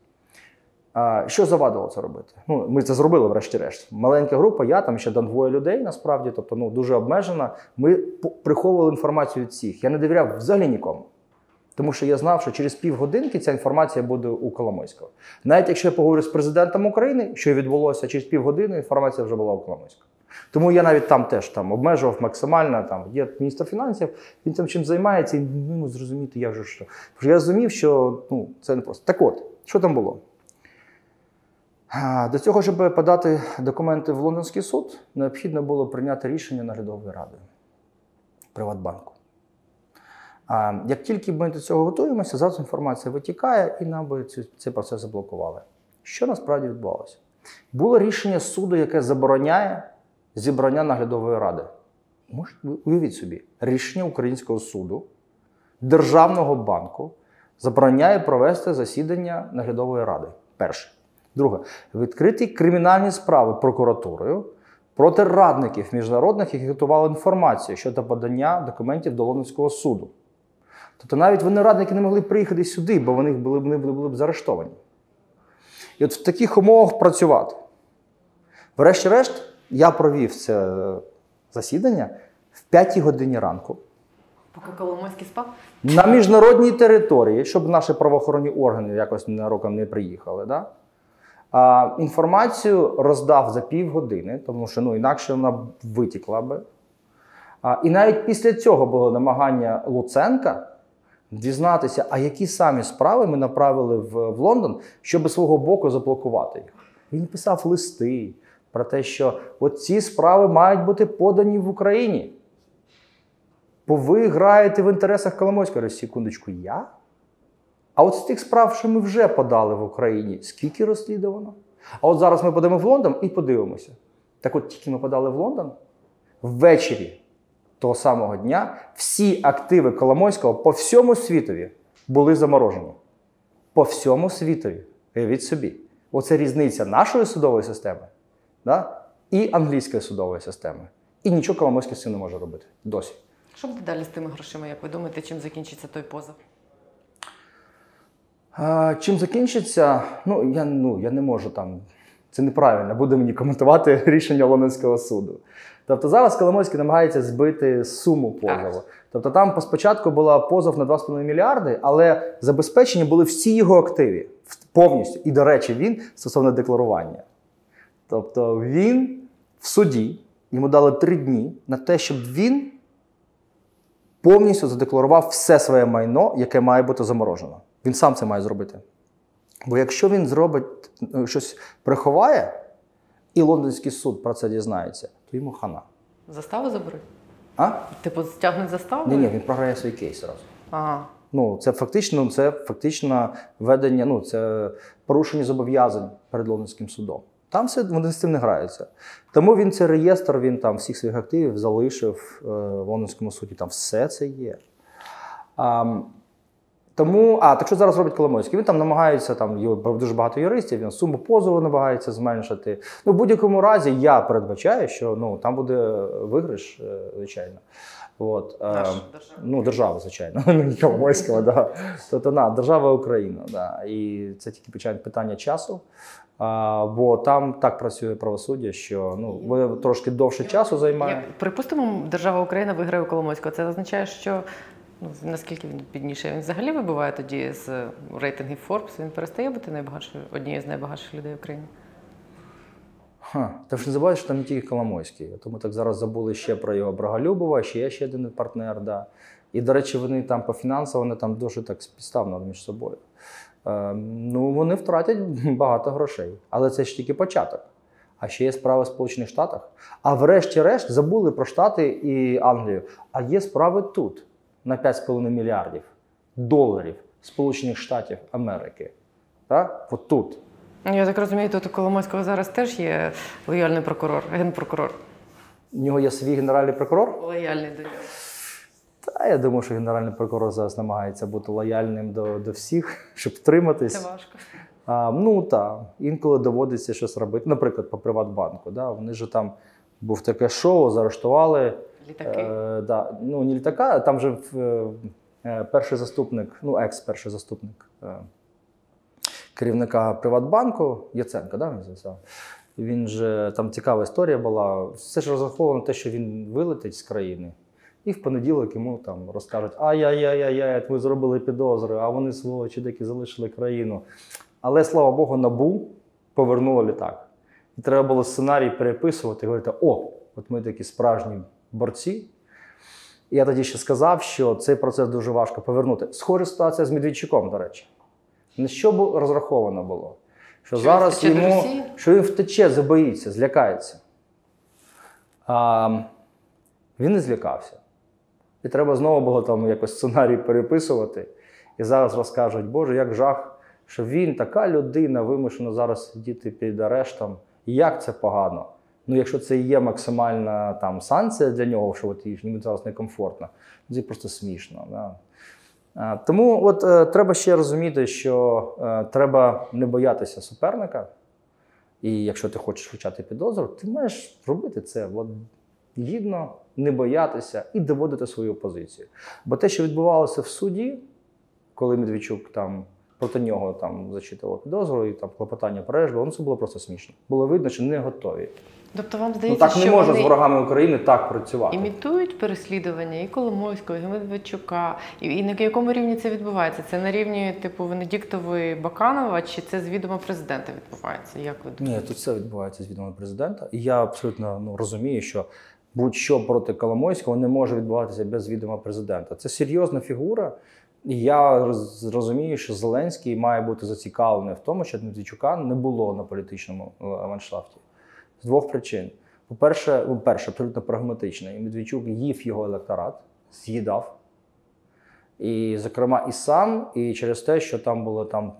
[SPEAKER 4] А, що завадило це робити? Ну, ми це зробили, врешті-решт. Маленька група, я там ще двоє людей, насправді, тобто ну, дуже обмежена. Ми приховували інформацію від всіх. Я не довіряв взагалі нікому. Тому що я знав, що через півгодинки ця інформація буде у Коломойського. Навіть якщо я поговорю з президентом України, що відбулося через півгодини, інформація вже була у Коломойського. Тому я навіть там теж там обмежував максимально. Там є міністр фінансів, він там чим займається, і не можу зрозуміти, як же що. Я розумів, що ну, це не просто. Так от, що там було? До цього, щоб подати документи в Лондонський суд, необхідно було прийняти рішення наглядової ради Приватбанку. Як тільки ми до цього готуємося, зараз інформація витікає і нам би цей процес заблокували. Що насправді відбувалося? Було рішення суду, яке забороняє зібрання наглядової ради. Можете уявіть собі, рішення українського суду, Державного банку забороняє провести засідання наглядової ради. Перше. Друге, відкриті кримінальні справи прокуратурою проти радників міжнародних, які готували інформацію щодо подання документів до Лондонського суду. Тобто навіть вони радники не могли приїхати сюди, бо вони були, вони були, були б заарештовані. І от в таких умовах працювати. Врешті-решт, я провів це засідання в 5 годині ранку
[SPEAKER 1] Поки Коломойський спав.
[SPEAKER 4] на міжнародній території, щоб наші правоохоронні органи якось ненароком не приїхали. Да? А, інформацію роздав за півгодини, тому що ну, інакше вона витікла би. А, і навіть після цього було намагання Луценка дізнатися, а які самі справи ми направили в, в Лондон, щоб свого боку заблокувати їх. Він писав листи про те, що от ці справи мають бути подані в Україні. Бо ви граєте в інтересах Коломойського. Кажу, секундочку, я? А от з тих справ, що ми вже подали в Україні, скільки розслідувано? А от зараз ми подаємо в Лондон і подивимося. Так от тільки ми подали в Лондон, ввечері того самого дня всі активи Коломойського по всьому світові були заморожені. По всьому світові. Уявіть собі. Оце різниця нашої судової системи да? і англійської судової системи. І нічого Коломойський з цим не може робити досі.
[SPEAKER 1] Що буде далі з тими грошима? Як ви думаєте, чим закінчиться той позов?
[SPEAKER 4] А, чим закінчиться? Ну я, ну, я не можу там. Це неправильно буде мені коментувати рішення Лондонського суду. Тобто зараз Коломойський намагається збити суму позову. Тобто там спочатку була позов на 2,5 мільярди, але забезпечені були всі його активи повністю. І, до речі, він стосовно декларування. Тобто він в суді йому дали три дні на те, щоб він повністю задекларував все своє майно, яке має бути заморожено. Він сам це має зробити. Бо якщо він зробить е, щось приховає, і лондонський суд про це дізнається, то йому хана.
[SPEAKER 1] Заставу заберуть?
[SPEAKER 4] А?
[SPEAKER 1] Типу, стягнуть заставу?
[SPEAKER 4] Ні, ні, він програє свій кейс одразу.
[SPEAKER 1] Ага.
[SPEAKER 4] Ну, це фактично, це фактично ведення, ну, це порушення зобов'язань перед лондонським судом. Там все вони з цим не граються. Тому він цей реєстр, він там всіх своїх активів залишив е, в лондонському суді. Там все це є. А, Тому, а так що зараз робить Коломойський? Він там намагається, там його дуже багато юристів, він суму позову намагається зменшити. Ну, в будь-якому разі я передбачаю, що ну, там буде виграш, е, звичайно. От, е, Ну, держава, звичайно, не Коломойського, да. Тобто, на, держава Україна, да. І це тільки питання- питання часу. А, бо там так працює правосуддя, що ну, трошки довше часу займає.
[SPEAKER 1] Як, припустимо, держава Україна виграє у Коломойського. Це означає, що ну, наскільки він підніше, він взагалі вибиває тоді з рейтингів Forbes, він перестає бути найбагатшою, однією з найбагатших людей України.
[SPEAKER 4] Ха, ти ж не забувай, що там не тільки Коломойський. Тому так зараз забули ще про його Браголюбова, ще є ще один партнер. Да. І, до речі, вони там по фінансово вони там дуже так співставно між собою. Е, ну, вони втратять багато грошей. Але це ж тільки початок. А ще є справи в Сполучених Штатах. А врешті-решт забули про Штати і Англію. А є справи тут на 5,5 мільярдів доларів Сполучених Штатів Америки. Так? От тут.
[SPEAKER 1] Я так розумію, тут у Коломойського зараз теж є лояльний прокурор, генпрокурор.
[SPEAKER 4] У нього є свій генеральний прокурор.
[SPEAKER 1] Лояльний до нього.
[SPEAKER 4] Та я думаю, що генеральний прокурор зараз намагається бути лояльним до, до всіх, щоб втриматись.
[SPEAKER 1] Це важко.
[SPEAKER 4] А, ну так, інколи доводиться щось робити. Наприклад, по Приватбанку. Да? Вони ж там був таке шоу, заарештували.
[SPEAKER 1] Літаки.
[SPEAKER 4] Е, да, ну, не літака, там же е, е, перший заступник, ну, екс-перший заступник е, керівника Приватбанку, Яценко, да? Він же там цікава історія була. Все ж розраховано на те, що він вилетить з країни. І в понеділок йому там розкажуть: ай-яй-яй-яй, ми зробили підозри, а вони сволочі деякі залишили країну. Але слава Богу, набу повернуло літак. І треба було сценарій переписувати і говорити: о, от ми такі справжні борці. І я тоді ще сказав, що цей процес дуже важко повернути. Схожа ситуація з Медведчуком, до речі. На що розраховано було? Що,
[SPEAKER 1] Що
[SPEAKER 4] зараз йому що він втече, забоїться, злякається. А, він не злякався. І треба знову було там якось сценарій переписувати. І зараз розкажуть, Боже, як жах, що він така людина вимушена зараз сидіти під арештом. Як це погано? Ну, якщо це є максимальна там санкція для нього, що от йому зараз некомфортно, це просто смішно. Да? Тому от е, треба ще розуміти, що е, треба не боятися суперника. І якщо ти хочеш вчати підозру, ти маєш робити це от, гідно, не боятися і доводити свою позицію. Бо те, що відбувалося в суді, коли Медведчук там проти нього там зачитував підозру і там клопотання пережили, ну це було просто смішно. Було видно, що не готові.
[SPEAKER 1] Тобто вам
[SPEAKER 4] Ну
[SPEAKER 1] здається,
[SPEAKER 4] так не
[SPEAKER 1] що
[SPEAKER 4] можна
[SPEAKER 1] вони
[SPEAKER 4] з ворогами України так працювати.
[SPEAKER 1] імітують переслідування і Коломойського, і Медведчука. І, і на якому рівні це відбувається? Це на рівні типу Венедіктової Баканова, чи це з відома президента відбувається? Як ви думаєте?
[SPEAKER 4] Ні, тут все відбувається з відома президента. І я абсолютно ну, розумію, що будь-що проти Коломойського не може відбуватися без відома президента. Це серйозна фігура. Я роз- розумію, що Зеленський має бути зацікавлений в тому, щоб Медведчука не було на політичному е, ландшафті. З двох причин. По-перше, ну, перше, абсолютно прагматично. І Медведчук їв його електорат, з'їдав. І, зокрема, і сам, і через те, що там були там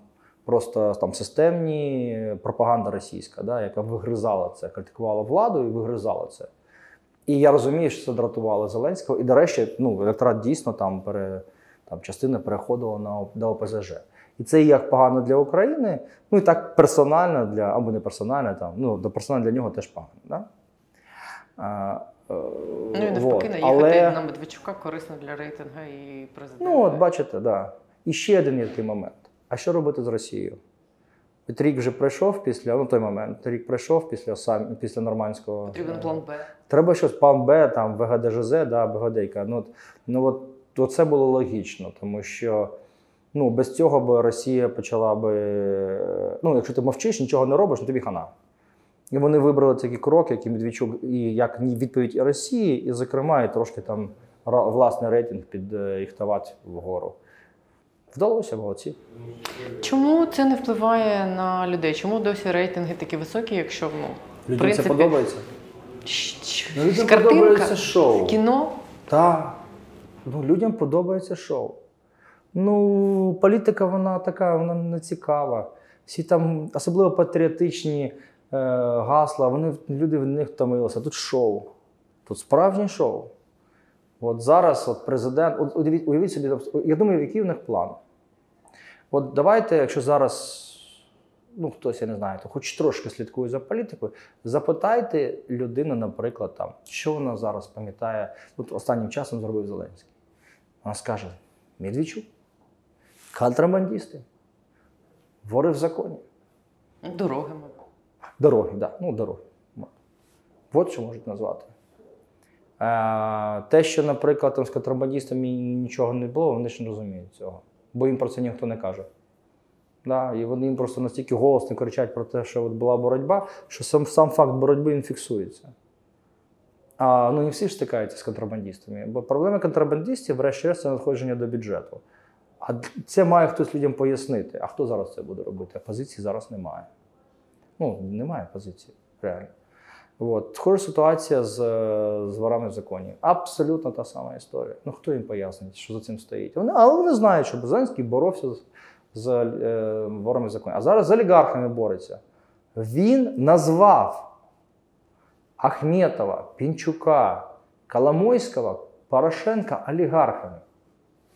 [SPEAKER 4] просто там системні пропаганда російська, да, яка вигризала це, критикувала владу і вигризала це. І я розумію, що це дратувало Зеленського. І, до речі, ну, електорат дійсно там, пере, там частина переходила на до ОПЗЖ. І це як погано для України, ну і так персонально для, або не персонально, там, ну, до персонально для нього теж погано. Да? А, е,
[SPEAKER 1] Ну і навпаки, наїхати
[SPEAKER 4] Але-
[SPEAKER 1] на Медведчука корисно для рейтингу і президента.
[SPEAKER 4] Ну, от бачите, да. І ще один є такий момент. А що робити з Росією? От рік вже пройшов після, ну той момент, рік пройшов після сам, після нормандського.
[SPEAKER 1] Потрібен план Б.
[SPEAKER 4] Треба щось план Б, там ВГДЖЗ, да, БГДейка. Ну, от, ну от то це було логічно, тому що ну, без цього б Росія почала би. е, Ну, якщо ти мовчиш, нічого не робиш, ну тобі хана. І вони вибрали такий крок, як Медведчук, і як відповідь і Росії, і, зокрема, і трошки там власний рейтинг підіхтувати вгору. Вдалося, молодці.
[SPEAKER 1] Чому це не впливає на людей? Чому досі рейтинги такі високі, якщо ну, в
[SPEAKER 4] Людям
[SPEAKER 1] принципі,
[SPEAKER 4] це подобається? Ну, людям
[SPEAKER 1] картинка,
[SPEAKER 4] подобається шоу.
[SPEAKER 1] кіно.
[SPEAKER 4] Так. Ну, людям подобається шоу. Ну, політика, вона така, вона не цікава. Всі там, особливо патріотичні е, гасла, вони, люди в них втомилися. Тут шоу. Тут справжнє шоу. От зараз от президент, от уявіть, собі, я думаю, який в них план. От давайте, якщо зараз, ну хтось, я не знаю, то хоч трошки слідкує за політикою, запитайте людину, наприклад, там, що вона зараз пам'ятає, от останнім часом зробив Зеленський. Вона скаже: Медведчук, контрабандисти, вори в законі.
[SPEAKER 1] Дорогами.
[SPEAKER 4] Дороги, да. Ну, дороги. От що можуть назвати. Те, що, наприклад, там з контрабандистами нічого не було, вони ж не розуміють цього. Бо їм про це ніхто не каже. Да, і вони їм просто настільки голосно кричать про те, що от була боротьба, що сам, сам факт боротьби він фіксується. А ну не всі ж стикаються з контрабандистами. Бо проблема контрабандистів, врешті-решт, це надходження до бюджету. А це має хтось людям пояснити. А хто зараз це буде робити? Позиції зараз немає. Ну, немає позиції, реально. От. Схожа ситуація з, з ворами в законі. Абсолютно та сама історія. Ну хто їм пояснить, що за цим стоїть? Вони, але вони знають, що Зеленський боровся з, з е, ворами в законі. А зараз з олігархами бореться. Він назвав Ахметова, Пінчука, Коломойського, Порошенка олігархами.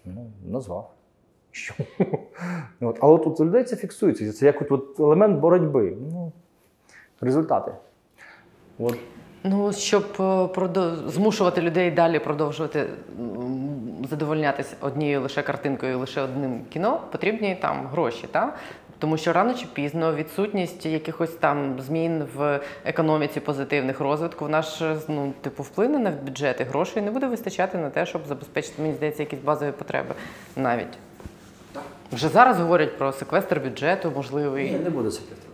[SPEAKER 4] Ну, назвав. Що? От. Але тут людей це фіксується. Це як от, от елемент боротьби. Ну, результати. От.
[SPEAKER 1] Ну, щоб е, змушувати людей далі продовжувати задовольнятися однією лише картинкою, лише одним кіно, потрібні там гроші, так? Тому що рано чи пізно відсутність якихось там змін в економіці позитивних розвитку, вона ж ну, типу, вплине на бюджети. Грошей не буде вистачати на те, щоб забезпечити, мені здається, якісь базові потреби навіть. Вже зараз говорять про секвестр бюджету, можливий.
[SPEAKER 4] не буде секретарем.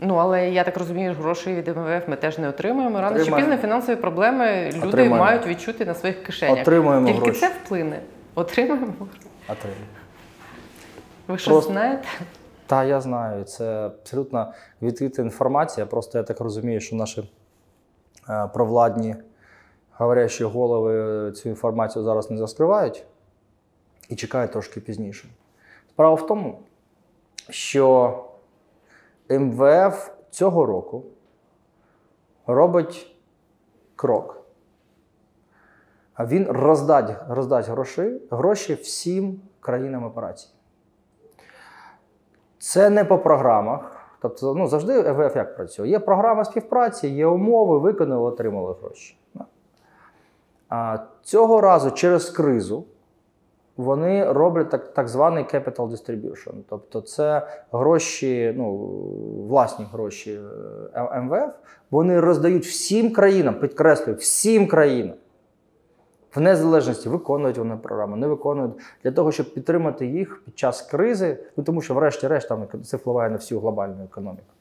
[SPEAKER 1] Ну, але я так розумію, грошей від МВФ ми теж не отримуємо. Рано чи пізно фінансові проблеми люди
[SPEAKER 4] Отримаємо.
[SPEAKER 1] мають відчути на своїх кишенях.
[SPEAKER 4] Отримуємо
[SPEAKER 1] Тільки
[SPEAKER 4] гроші.
[SPEAKER 1] це вплине. Отримаємо.
[SPEAKER 4] Отримаємо.
[SPEAKER 1] Ви щось
[SPEAKER 4] Просто-
[SPEAKER 1] знаєте?
[SPEAKER 4] Та я знаю, це абсолютно відкрита інформація. Просто я так розумію, що наші е, провладні говорящі голови цю інформацію зараз не заскривають і чекають трошки пізніше. Справа в тому, що МВФ цього року робить крок. А він роздать, роздасть гроші, гроші всім країнам операції. Це не по програмах. Тобто, ну, завжди ЕВФ як працює. Є програма співпраці, є умови, виконали, отримали гроші. А цього разу через кризу вони роблять так, так званий capital distribution. Тобто це гроші, ну, власні гроші е, МВФ, вони роздають всім країнам, підкреслюю, всім країнам. В незалежності виконують вони програму, не виконують для того, щоб підтримати їх під час кризи, ну тому що, врешті-решт, там це впливає на всю глобальну економіку.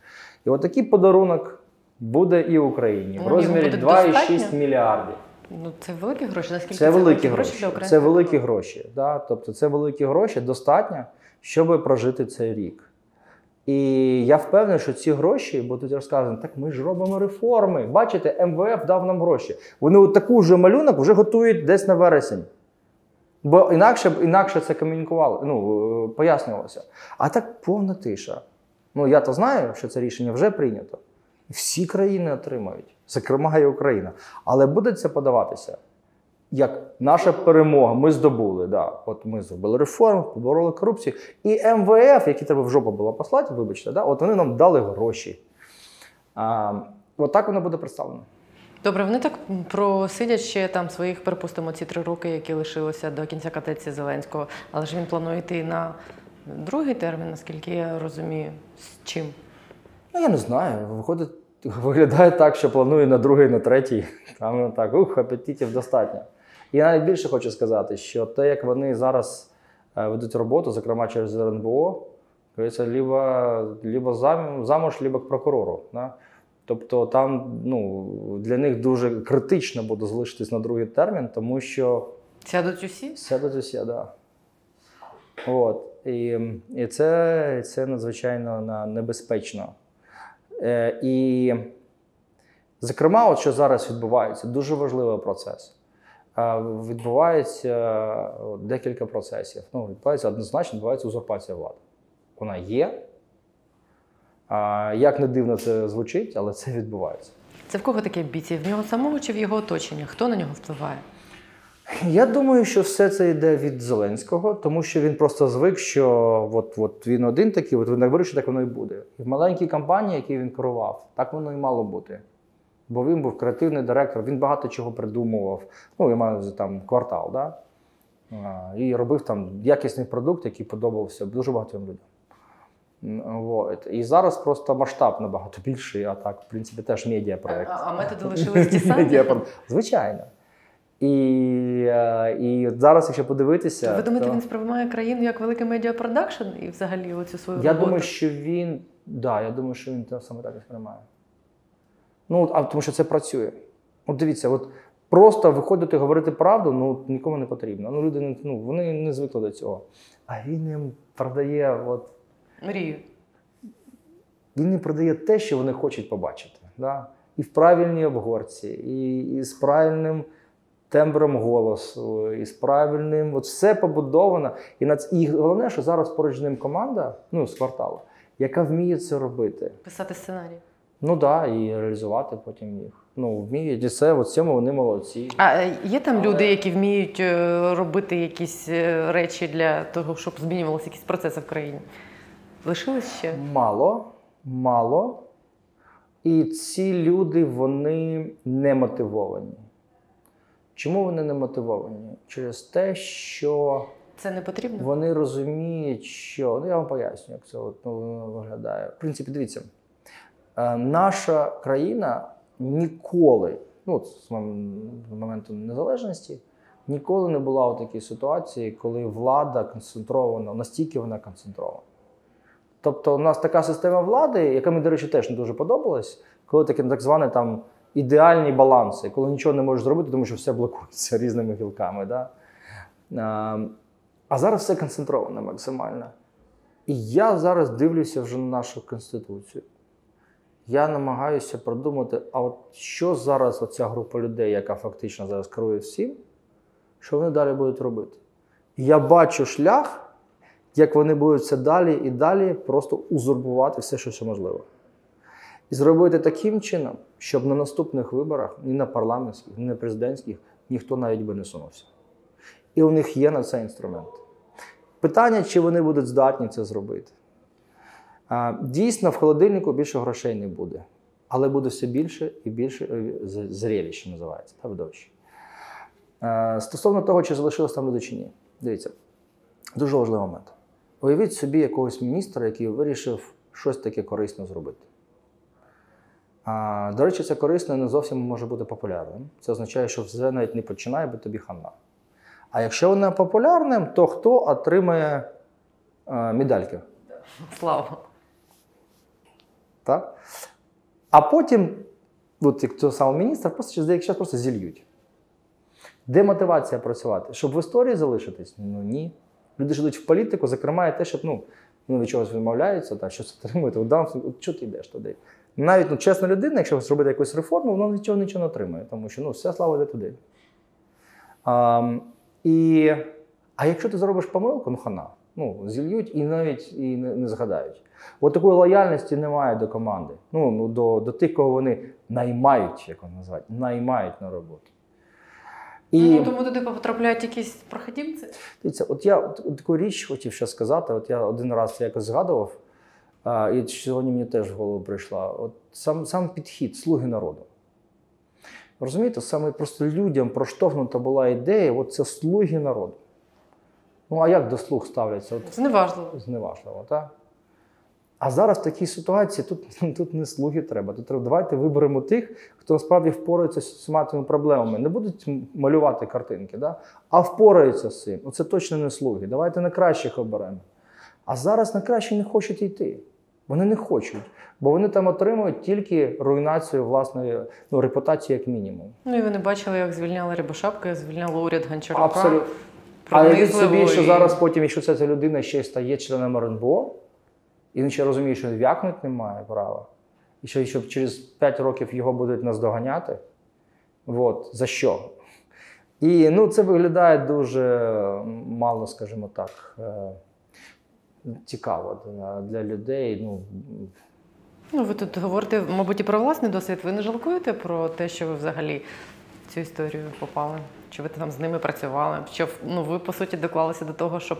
[SPEAKER 4] І от такий подарунок буде і Україні в
[SPEAKER 1] Ну, його
[SPEAKER 4] розмірі 2,6 мільярдів.
[SPEAKER 1] Ну, це великі гроші. Наскільки
[SPEAKER 4] Це великі
[SPEAKER 1] для
[SPEAKER 4] гроші.
[SPEAKER 1] українського
[SPEAKER 4] Це великі гроші. Да? Тобто це великі гроші достатньо, щоб прожити цей рік. І я впевнений, що ці гроші будуть розказані, так ми ж робимо реформи. Бачите, МВФ дав нам гроші. Вони от таку ж малюнок вже готують десь на вересень. Бо інакше інакше це комунікували, ну, е, пояснювалося. А так повна тиша. Ну, я то знаю, що це рішення вже прийнято. Всі країни отримають, зокрема і Україна. Але буде це подаватися як наша перемога. Ми здобули. Да. От ми зробили реформу, побороли корупцію. І МВФ, які треба в жопу було послати, вибачте, да, от вони нам дали гроші. А, от так воно буде представлено.
[SPEAKER 1] Добре, вони так просидять ще там своїх, припустимо, ці три роки, які лишилося до кінця каденції Зеленського. Але ж він планує йти на другий термін, наскільки я розумію. З чим?
[SPEAKER 4] Ну, я не знаю. Виходить, виглядає так, що планує на другий, на третій. Там так, ух, апетитів достатньо. І я навіть більше хочу сказати, що те, як вони зараз е, ведуть роботу, зокрема через РНБО, це либо, либо замуж, либо к прокурору. Да? Тобто там ну, для них дуже критично буде залишитись на другий термін, тому що
[SPEAKER 1] Сядуть усі?
[SPEAKER 4] Сядуть усі, так. Да. От. І, і це, це надзвичайно небезпечно. Е, і, зокрема, от що зараз відбувається, дуже важливий процес. Е, відбувається декілька процесів. Ну, відбувається однозначно, відбувається узурпація влади. Вона є. Як не дивно це звучить, але це відбувається.
[SPEAKER 1] Це в кого такі амбіції? В нього самого чи в його оточення? Хто на нього впливає?
[SPEAKER 4] Я думаю, що все це йде від Зеленського, тому що він просто звик, що от, от він один такий, от він так вирішив, так воно і буде. І в маленькій компанії, які він керував, так воно і мало бути. Бо він був креативний директор, він багато чого придумував. Ну, я маю там квартал, да? І робив там якісний продукт, який подобався дуже багатьом людям. Вот. І зараз просто масштаб набагато більший, а так, в принципі, теж медіапроект.
[SPEAKER 1] А, а методи лишились ті самі?
[SPEAKER 4] Звичайно. І, е, і зараз, якщо подивитися,
[SPEAKER 1] Ви думаєте,
[SPEAKER 4] то
[SPEAKER 1] він сприймає країну як великий медіапродакшн і взагалі оцю свою
[SPEAKER 4] я
[SPEAKER 1] роботу?
[SPEAKER 4] думаю, що він. Да, я думаю, що він саме так і сприймає. Ну, а тому що це працює. От дивіться, от просто виходити говорити правду, ну нікому не потрібно. Ну, люди не- ну, вони не звикли до цього. А він їм продає, от,
[SPEAKER 1] Мрію.
[SPEAKER 4] він їм продає те, що вони хочуть побачити. Да? І в правильній обгорці, і, і з правильним тембром голосу, і з правильним. От все побудовано. І, на і головне, що зараз поруч з ним команда, ну, з кварталу, яка вміє це робити.
[SPEAKER 1] Писати сценарій.
[SPEAKER 4] Ну так, да, і реалізувати потім їх. Ну, вміють. І це, в цьому вони молодці.
[SPEAKER 1] А е, є там люди, які вміють е, робити якісь е, речі для того, щоб змінювалися якісь процеси в країні? Лишились ще?
[SPEAKER 4] Мало, мало. І ці люди вони не мотивовані. Чому вони не мотивовані? Через те, що
[SPEAKER 1] Це не потрібно?
[SPEAKER 4] вони розуміють, що. Ну, я вам поясню, як це от, ну, виглядає. В принципі, дивіться, наша країна ніколи, ну, з моменту незалежності, ніколи не була у такій ситуації, коли влада концентрована, настільки вона концентрована. Тобто, у нас така система влади, яка мені, до речі, теж не дуже подобалась, коли такі так звані там ідеальні баланси, коли нічого не можеш зробити, тому що все блокується різними гілками. Да? А, а зараз все концентровано максимально. І я зараз дивлюся вже на нашу конституцію. Я намагаюся продумати, а от що зараз оця група людей, яка фактично зараз керує всім, що вони далі будуть робити? Я бачу шлях, як вони будуть все далі і далі просто узурбувати все, що ще можливо. І зробити таким чином, щоб на наступних виборах, ні на парламентських, ні на президентських, ніхто навіть би не сунувся. І у них є на це інструмент. Питання, чи вони будуть здатні це зробити. Дійсно, в холодильнику більше грошей не буде, але буде все більше і більше е, з- зреліще називається, та видовище. Е, Стосовно того, чи залишилось там люди чи ні, дивіться, дуже важливий момент. Уявіть собі якогось міністра, який вирішив щось таке корисне зробити. До речі, це корисно не зовсім може бути популярним. Це означає, що все навіть не починає, бо тобі хана. А якщо воно популярним, то хто отримає е, медальки?
[SPEAKER 1] Слава.
[SPEAKER 4] Так? А потім, от як того самого міністра, просто через деякий час просто зільють. Де мотивація працювати? Щоб в історії залишитись? Ну ні. Люди ж йдуть в політику, зокрема, і те, щоб ну, вони від чогось відмовляються, та, щось отримують, от, що ти йдеш туди? Навіть ну, чесна людина, якщо зробити якусь реформу, вона нічого нічого не отримує, тому що ну, вся слава йде туди. А, і, а якщо ти зробиш помилку, ну хана. Ну, зільють і навіть і не, не згадають. От такої лояльності немає до команди. Ну, ну до, до тих, кого вони наймають, як вони називають, наймають на роботу. І
[SPEAKER 1] Ну, тому туди потрапляють якісь проходімці.
[SPEAKER 4] дивіться, от я от, таку річ хотів ще сказати. От я один раз якось згадував, а, і сьогодні мені теж в голову прийшла. От сам, сам підхід слуги народу. Розумієте, саме просто людям проштовхнута була ідея, от це слуги народу. Ну, а як до слуг ставляться? От
[SPEAKER 1] Це неважливо.
[SPEAKER 4] зневажливо, так? А зараз в такій ситуації тут, тут не слуги треба. Тут треба давайте виберемо тих, хто насправді впорається з цими тими проблемами. Не будуть малювати картинки, да? а впораються з цим. Оце точно не слуги. Давайте найкращих оберемо. А зараз найкращі не хочуть йти. Вони не хочуть, бо вони там отримують тільки руйнацію власної ну, репутації, як мінімум.
[SPEAKER 1] Ну і вони бачили, як звільняли Рябошапка, як звільняли уряд Гончарука.
[SPEAKER 4] Абсолютно. А уявіть собі, що зараз потім, якщо ця, людина ще стає членом РНБО, і він ще розуміє, що в'якнути не має права, і що, що через 5 років його будуть наздоганяти. От, за що? І ну, це виглядає дуже мало, скажімо так, е, цікаво для людей. Ну,
[SPEAKER 1] Ну, ви тут говорите, мабуть, і про власний досвід. Ви не жалкуєте про те, що ви взагалі в цю історію попали? Чи ви там з ними працювали? Що ну ви по суті доклалися до того, щоб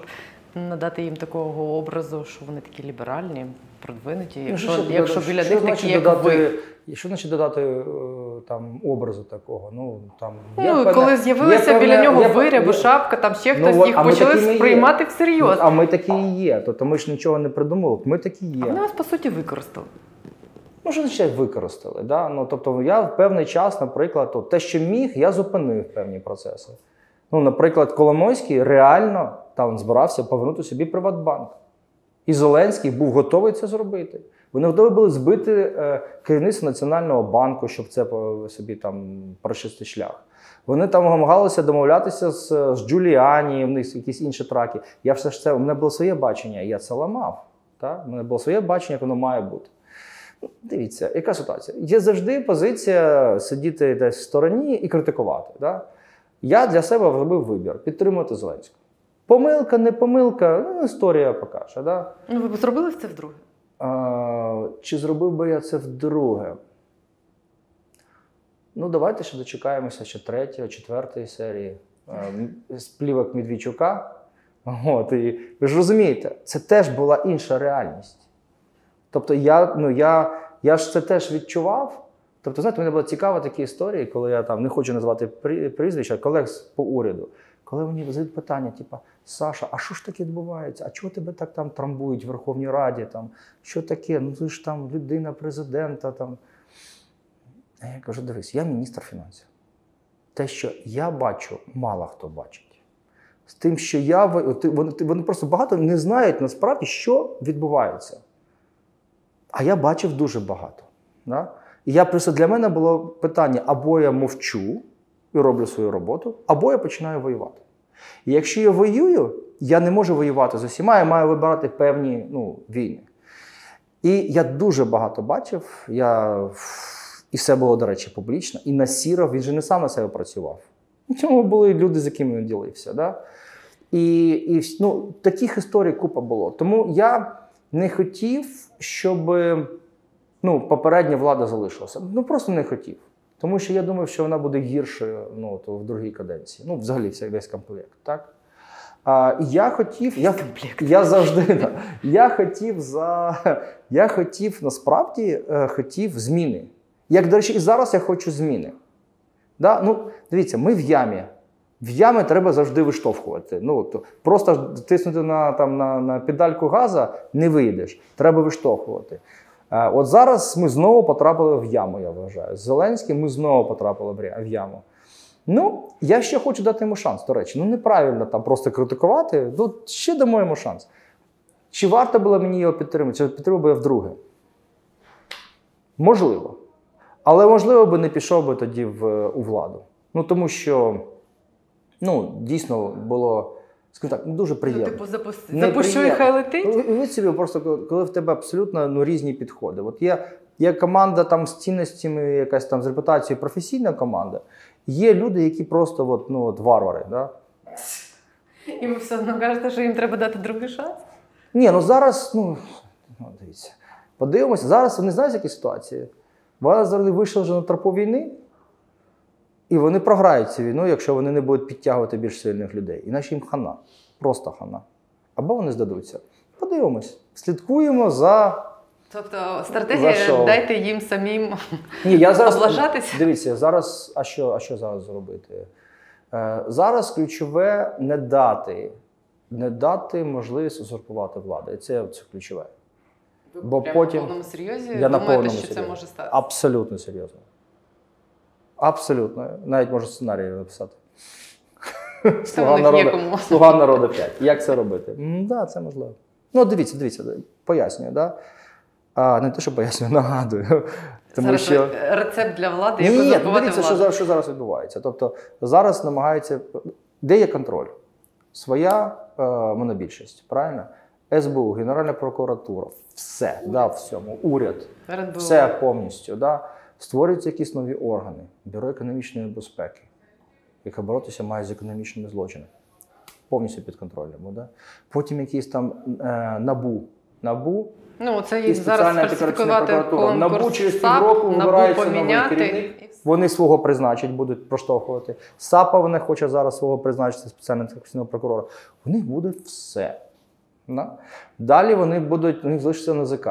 [SPEAKER 1] надати їм такого образу, що вони такі ліберальні, продвинуті,
[SPEAKER 4] Ну,
[SPEAKER 1] якщо,
[SPEAKER 4] що
[SPEAKER 1] якщо біля
[SPEAKER 4] Що
[SPEAKER 1] них такі, як
[SPEAKER 4] додати,
[SPEAKER 1] ви.
[SPEAKER 4] Що значить додати е, там образу такого? Ну там
[SPEAKER 1] Ну,
[SPEAKER 4] є
[SPEAKER 1] коли з'явилися біля нього
[SPEAKER 4] є-
[SPEAKER 1] виряби,
[SPEAKER 4] є-
[SPEAKER 1] шапка, там ще
[SPEAKER 4] Ну,
[SPEAKER 1] хтось,
[SPEAKER 4] от,
[SPEAKER 1] їх почали сприймати всерйоз.
[SPEAKER 4] А ми такі і є. Тобто ми ж нічого не придумали. Ми такі
[SPEAKER 1] А вони
[SPEAKER 4] є.
[SPEAKER 1] вас по суті використали.
[SPEAKER 4] Ну, що значить використали? Да? Ну, тобто, я в певний час, наприклад, от, те, що міг, я зупинив певні процеси. Ну, наприклад, Коломойський реально там збирався повернути собі Приватбанк. І Зеленський був готовий це зробити. Вони готові були збити е, керівництво Національного банку, щоб це собі там прочисти шлях. Вони там намагалися домовлятися з, з Джуліані, в них якісь інші траки. Я все ж це, у мене було своє бачення, я це ламав. Так? У мене було своє бачення, як воно має бути. Дивіться, яка ситуація? Є завжди позиція сидіти десь в стороні і критикувати. Да? Я для себе зробив вибір підтримувати Зеленського. Помилка, не помилка, ну, історія покаже. Да?
[SPEAKER 1] Ну ви б зробили це вдруге?
[SPEAKER 4] А, чи зробив би я це вдруге? Ну, давайте ще дочекаємося ще третьої, четвертої серії а, м- з плівок Медведчука. От, і ви ж розумієте, це теж була інша реальність. Тобто, я, ну, я, я ж це теж відчував. Тобто, знаєте, мене були цікаві такі історії, коли я там не хочу назвати прізвища колег по уряду. Коли мені задають питання, типу, Саша, а що ж таке відбувається? А чого тебе так там трамбують в Верховній Раді? Там, що таке? Ну ти ж там людина президента. Там. А я кажу: дивись, я міністр фінансів. Те, що я бачу, мало хто бачить. З тим, що я вони, вони просто багато не знають насправді, що відбувається. А я бачив дуже багато. Да? І я просто для мене було питання: або я мовчу і роблю свою роботу, або я починаю воювати. І якщо я воюю, я не можу воювати з усіма, я маю вибирати певні ну, війни. І я дуже багато бачив. Я... І все було, до речі, публічно. І на Сіров він же не сам на себе працював. У нього були люди, з якими він ділився. Да? І, і ну, таких історій купа було. Тому я не хотів, щоб ну, попередня влада залишилася. Ну просто не хотів. Тому що я думав, що вона буде гіршою ну, то в другій каденції. Ну, взагалі, вся- весь комплект. Так? А, я хотів, я, я завжди да, я хотів за я хотів насправді е, хотів зміни. Як, до речі, і зараз я хочу зміни. Да? Ну, дивіться, ми в ямі. В ями треба завжди виштовхувати. Ну, то просто тиснути на, там, на, на педальку газа не вийдеш. Треба виштовхувати. Е, От зараз ми знову потрапили в яму, я вважаю. З Зеленським ми знову потрапили в яму. Ну, я ще хочу дати йому шанс, до речі. Ну, неправильно там просто критикувати. Ну, ще дамо йому шанс. Чи варто було мені його підтримати? Чи підтримав би я вдруге? Можливо. Але можливо би не пішов би тоді в, у владу. Ну, тому що ну, дійсно було, скажімо так, ну, дуже
[SPEAKER 1] Ну,
[SPEAKER 4] приємно.
[SPEAKER 1] типу, запусти. Запущу і хай летить.
[SPEAKER 4] Ну, собі, просто коли- в тебе абсолютно ну, різні підходи. От є, є команда там з цінностями, якась там з репутацією професійна команда. Є люди, які просто от, ну, от варвари. Да?
[SPEAKER 1] І ви все одно кажете, що їм треба дати другий шанс?
[SPEAKER 4] Ні, ну зараз, ну, ну дивіться, подивимося, зараз вони знають, які ситуації. Вони зараз вийшли вже на тропу війни, і вони програють цю війну, якщо вони не будуть підтягувати більш сильних людей. Іначе їм хана. Просто хана. Або вони здадуться. Подивимось. Слідкуємо за.
[SPEAKER 1] Тобто стратегія
[SPEAKER 4] що?
[SPEAKER 1] дайте їм самим
[SPEAKER 4] Ні, я зараз
[SPEAKER 1] облажатися.
[SPEAKER 4] Дивіться, зараз, а що, а що зараз зробити? Е, зараз ключове не дати, не дати можливість узурпувати владу. І це, це ключове.
[SPEAKER 1] Ви
[SPEAKER 4] Бо потім-
[SPEAKER 1] на повному серйозі
[SPEAKER 4] Я на
[SPEAKER 1] думаєте,
[SPEAKER 4] повному
[SPEAKER 1] що
[SPEAKER 4] серйозі.
[SPEAKER 1] це може стати?
[SPEAKER 4] Абсолютно серйозно. Абсолютно. Навіть можу сценарій написати.
[SPEAKER 1] Це у них є кому.
[SPEAKER 4] Слуга народу 5. Як це робити? Так, да, це можливо. Ну, дивіться, дивіться, пояснюю, да? а, не те, що пояснюю, нагадую. Тому
[SPEAKER 1] Зараз
[SPEAKER 4] що...
[SPEAKER 1] рецепт для влади, як
[SPEAKER 4] Ні, ні, дивіться, що зараз, що зараз відбувається. Тобто зараз намагаються. Де є контроль? Своя е, монобільшість, правильно? СБУ, Генеральна прокуратура, все, да, всьому, уряд,
[SPEAKER 1] РНБО.
[SPEAKER 4] все повністю. Да. Створюються якісь нові органи, бюро економічної безпеки, яке боротися має з економічними злочинами. Повністю під контролем. Да. Потім якісь там е, набу. Набу
[SPEAKER 1] Ну, це
[SPEAKER 4] І спеціальна антикорупційна прокуратура.
[SPEAKER 1] конкурс
[SPEAKER 4] НАБУ через півроку вибирається новий керівник. Вони свого призначать, будуть проштовхувати. САПа вони хоче зараз свого призначити спеціального антикорупційного прокурора. У них буде все. Да? Далі вони будуть, у них залишиться НЗК,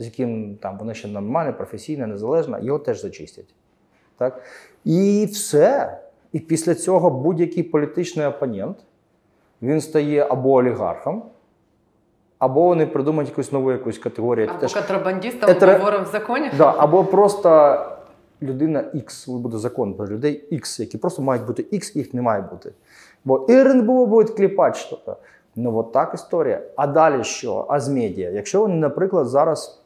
[SPEAKER 4] з яким там вони ще нормальне, професійне, незалежне, його теж зачистять. Так? І все. І після цього будь-який політичний опонент він стає або олігархом, або вони придумають якусь нову якусь категорію.
[SPEAKER 1] Або
[SPEAKER 4] Теж
[SPEAKER 1] контрабандистам
[SPEAKER 4] Етре-
[SPEAKER 1] говоримо в законі.
[SPEAKER 4] Да, або просто людина X, буде закон про людей X, які просто мають бути X, їх не має бути. Бо і РНБО буде кліпати щось. Ну, от так історія. А далі що? А з медіа? Якщо вони, наприклад, зараз,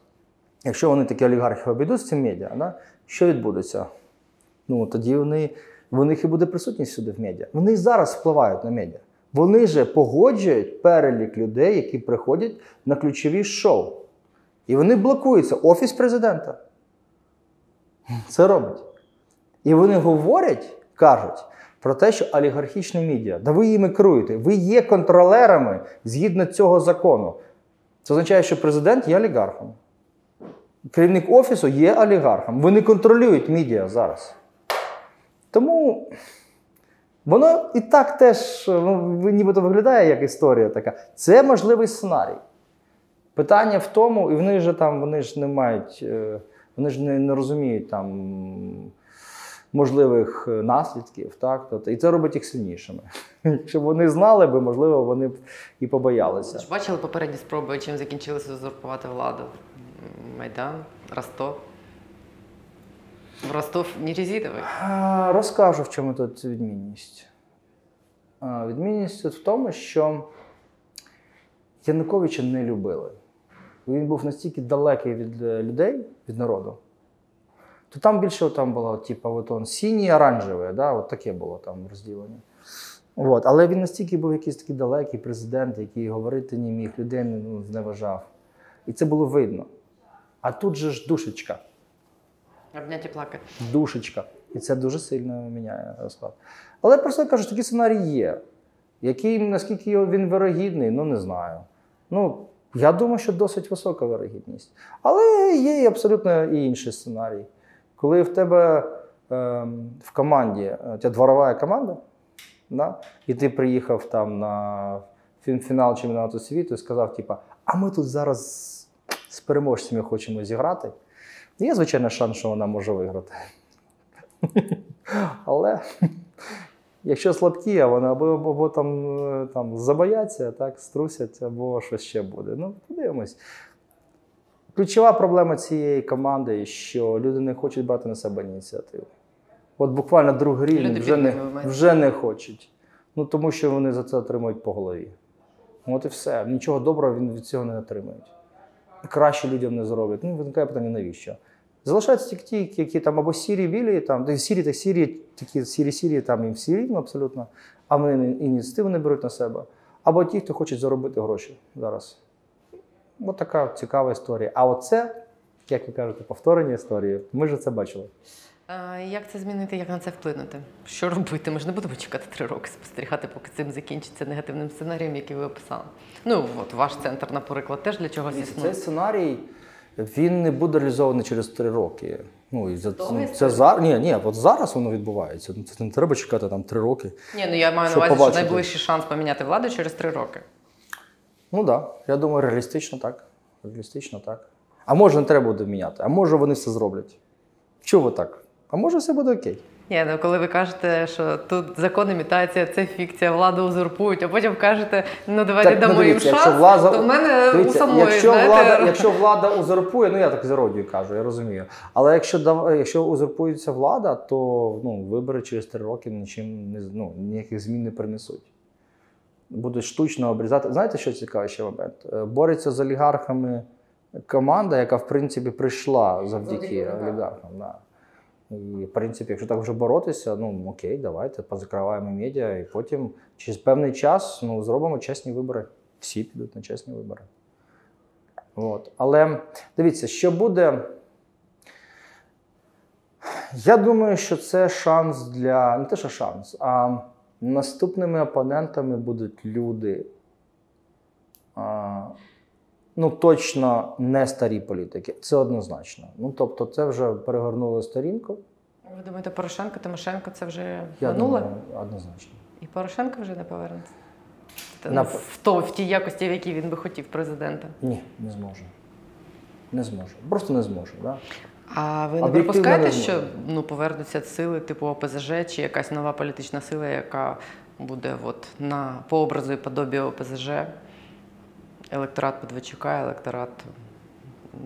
[SPEAKER 4] якщо вони такі олігархи обійдуть з цим медіа, да, що відбудеться? Ну, тоді вони, в них і буде присутність сюди в медіа. Вони і зараз впливають на медіа. Вони же погоджують перелік людей, які приходять на ключові шоу. І вони блокуються. Офіс президента. Це робить. І вони говорять, кажуть про те, що олігархічні медіа, да ви їми керуєте, ви є контролерами згідно цього закону. Це означає, що президент є олігархом. Керівник офісу є олігархом. Вони контролюють медіа зараз. Тому воно і так теж ну, нібито виглядає як історія така. Це можливий сценарій. Питання в тому, і вони ж там, вони ж не мають, е, вони ж не, не розуміють там можливих е, наслідків, так? Тобто, і це робить їх сильнішими. Якщо вони знали би, можливо, вони б і побоялися.
[SPEAKER 1] Бачили попередні спроби, чим закінчилися узурпувати владу? Майдан, Ростов. В Ростов не резиновий.
[SPEAKER 4] Розкажу, в чому тут відмінність. Відмінність тут в тому, що Януковича не любили. Він був настільки далекий від е, людей, від народу, то там більше там було, типу, от он, синій, оранжевий, да? от таке було там розділення. От. Але він настільки був якийсь такий далекий президент, який говорити не міг, людей ну, зневажав. І це було видно. А тут же ж душечка.
[SPEAKER 1] Обняті плакати.
[SPEAKER 4] душечка. І це дуже сильно міняє розклад. Але просто я кажу, такий сценарій є. Який, наскільки він вирогідний, ну не знаю. Ну, я думаю, що досить висока вирогідність. Але є і абсолютно і інший сценарій. Коли в тебе ем, в команді, е, у тебе дворова команда, да? і ти приїхав там на фінал чемпіонату світу і сказав, типа, а ми тут зараз з переможцями хочемо зіграти. Є, звичайно, шанс, що вона може виграти. Але якщо слабкі, а вони або, або, там, е, там забояться, так, струсять, або щось ще буде. Ну, подивимось. Ключова проблема цієї команди, що люди не хочуть брати на себе ініціативу. От буквально другий
[SPEAKER 1] Люди
[SPEAKER 4] вже не, вже не хочуть. Ну тому що вони за це отримують по голові. От і все. Нічого доброго він від цього не отримують. Краще людям не зроблять. Ну, виникає питання, навіщо? Залишаються тільки ті, які там або сірі білі, там, де сірі та сірі, такі сірі сірі, там їм всі абсолютно, а вони ініціативу не беруть на себе. Або ті, хто хочуть заробити гроші зараз. Ось така цікава історія. А оце, як ви кажете, повторення історії. Ми ж це бачили.
[SPEAKER 1] Як це змінити, як на це вплинути? Що робити? Ми ж не будемо чекати три роки, спостерігати, поки цим закінчиться негативним сценарієм, який ви описали. Ну, от ваш центр, наприклад, теж для чогось існує.
[SPEAKER 4] Цей сценарій він не буде реалізований через три роки. Ну, і за, ну, це зараз. Ні, ні, от зараз воно відбувається. Ну, Це не треба чекати там три роки.
[SPEAKER 1] Ні, ну я маю на увазі, що найближчий шанс поміняти владу через три роки.
[SPEAKER 4] Ну так, да. я думаю, реалістично так. Реалістично так. А може не треба буде міняти, а може вони все зроблять. Чого так? А може все буде окей.
[SPEAKER 1] Ні, ну коли ви кажете, що тут закон імітація, це фікція, владу узурпують, а потім кажете, ну давайте
[SPEAKER 4] Так, ну,
[SPEAKER 1] дамо їм
[SPEAKER 4] дивіться,
[SPEAKER 1] шанс,
[SPEAKER 4] якщо влада-
[SPEAKER 1] то в мене
[SPEAKER 4] Дивіться,
[SPEAKER 1] у самої,
[SPEAKER 4] якщо,
[SPEAKER 1] знаєте,
[SPEAKER 4] влада, якщо влада узурпує, ну я так з іронією кажу, я розумію. Але якщо, якщо узурпується влада, то ну, вибори через три роки нічим не, ну, ніяких змін не принесуть. Будуть штучно обрізати. Знаєте, що цікавий ще момент? Е, Бореться з олігархами команда, яка, в принципі, прийшла завдяки
[SPEAKER 1] Завдяки
[SPEAKER 4] олігархам. Да. І, в принципі, якщо так вже боротися, ну окей, давайте позакриваємо медіа, і потім через певний час ну, зробимо чесні вибори. Всі підуть на чесні вибори. От. Але дивіться, що буде. Я думаю, що це шанс для. Не те, що шанс, а наступними опонентами будуть люди, а, Ну, точно не старі політики. Це однозначно. Ну, тобто, це вже перегорнули сторінку.
[SPEAKER 1] Ви думаєте, Порошенко, Тимошенко це вже
[SPEAKER 4] Я
[SPEAKER 1] минуле?
[SPEAKER 4] думаю, однозначно.
[SPEAKER 1] І Порошенко вже не повернеться?
[SPEAKER 4] На-
[SPEAKER 1] ну, в, то, в тій якості, в якій він би хотів президента.
[SPEAKER 4] Ні, не зможе. Не зможе. Просто не зможе. Да?
[SPEAKER 1] А ви не
[SPEAKER 4] Об'єктивно
[SPEAKER 1] припускаєте,
[SPEAKER 4] не
[SPEAKER 1] що ну, повернуться сили типу ОПЗЖ чи якась нова політична сила, яка буде от, на, по образу і подобі ОПЗЖ? Електорат Подвичука, електорат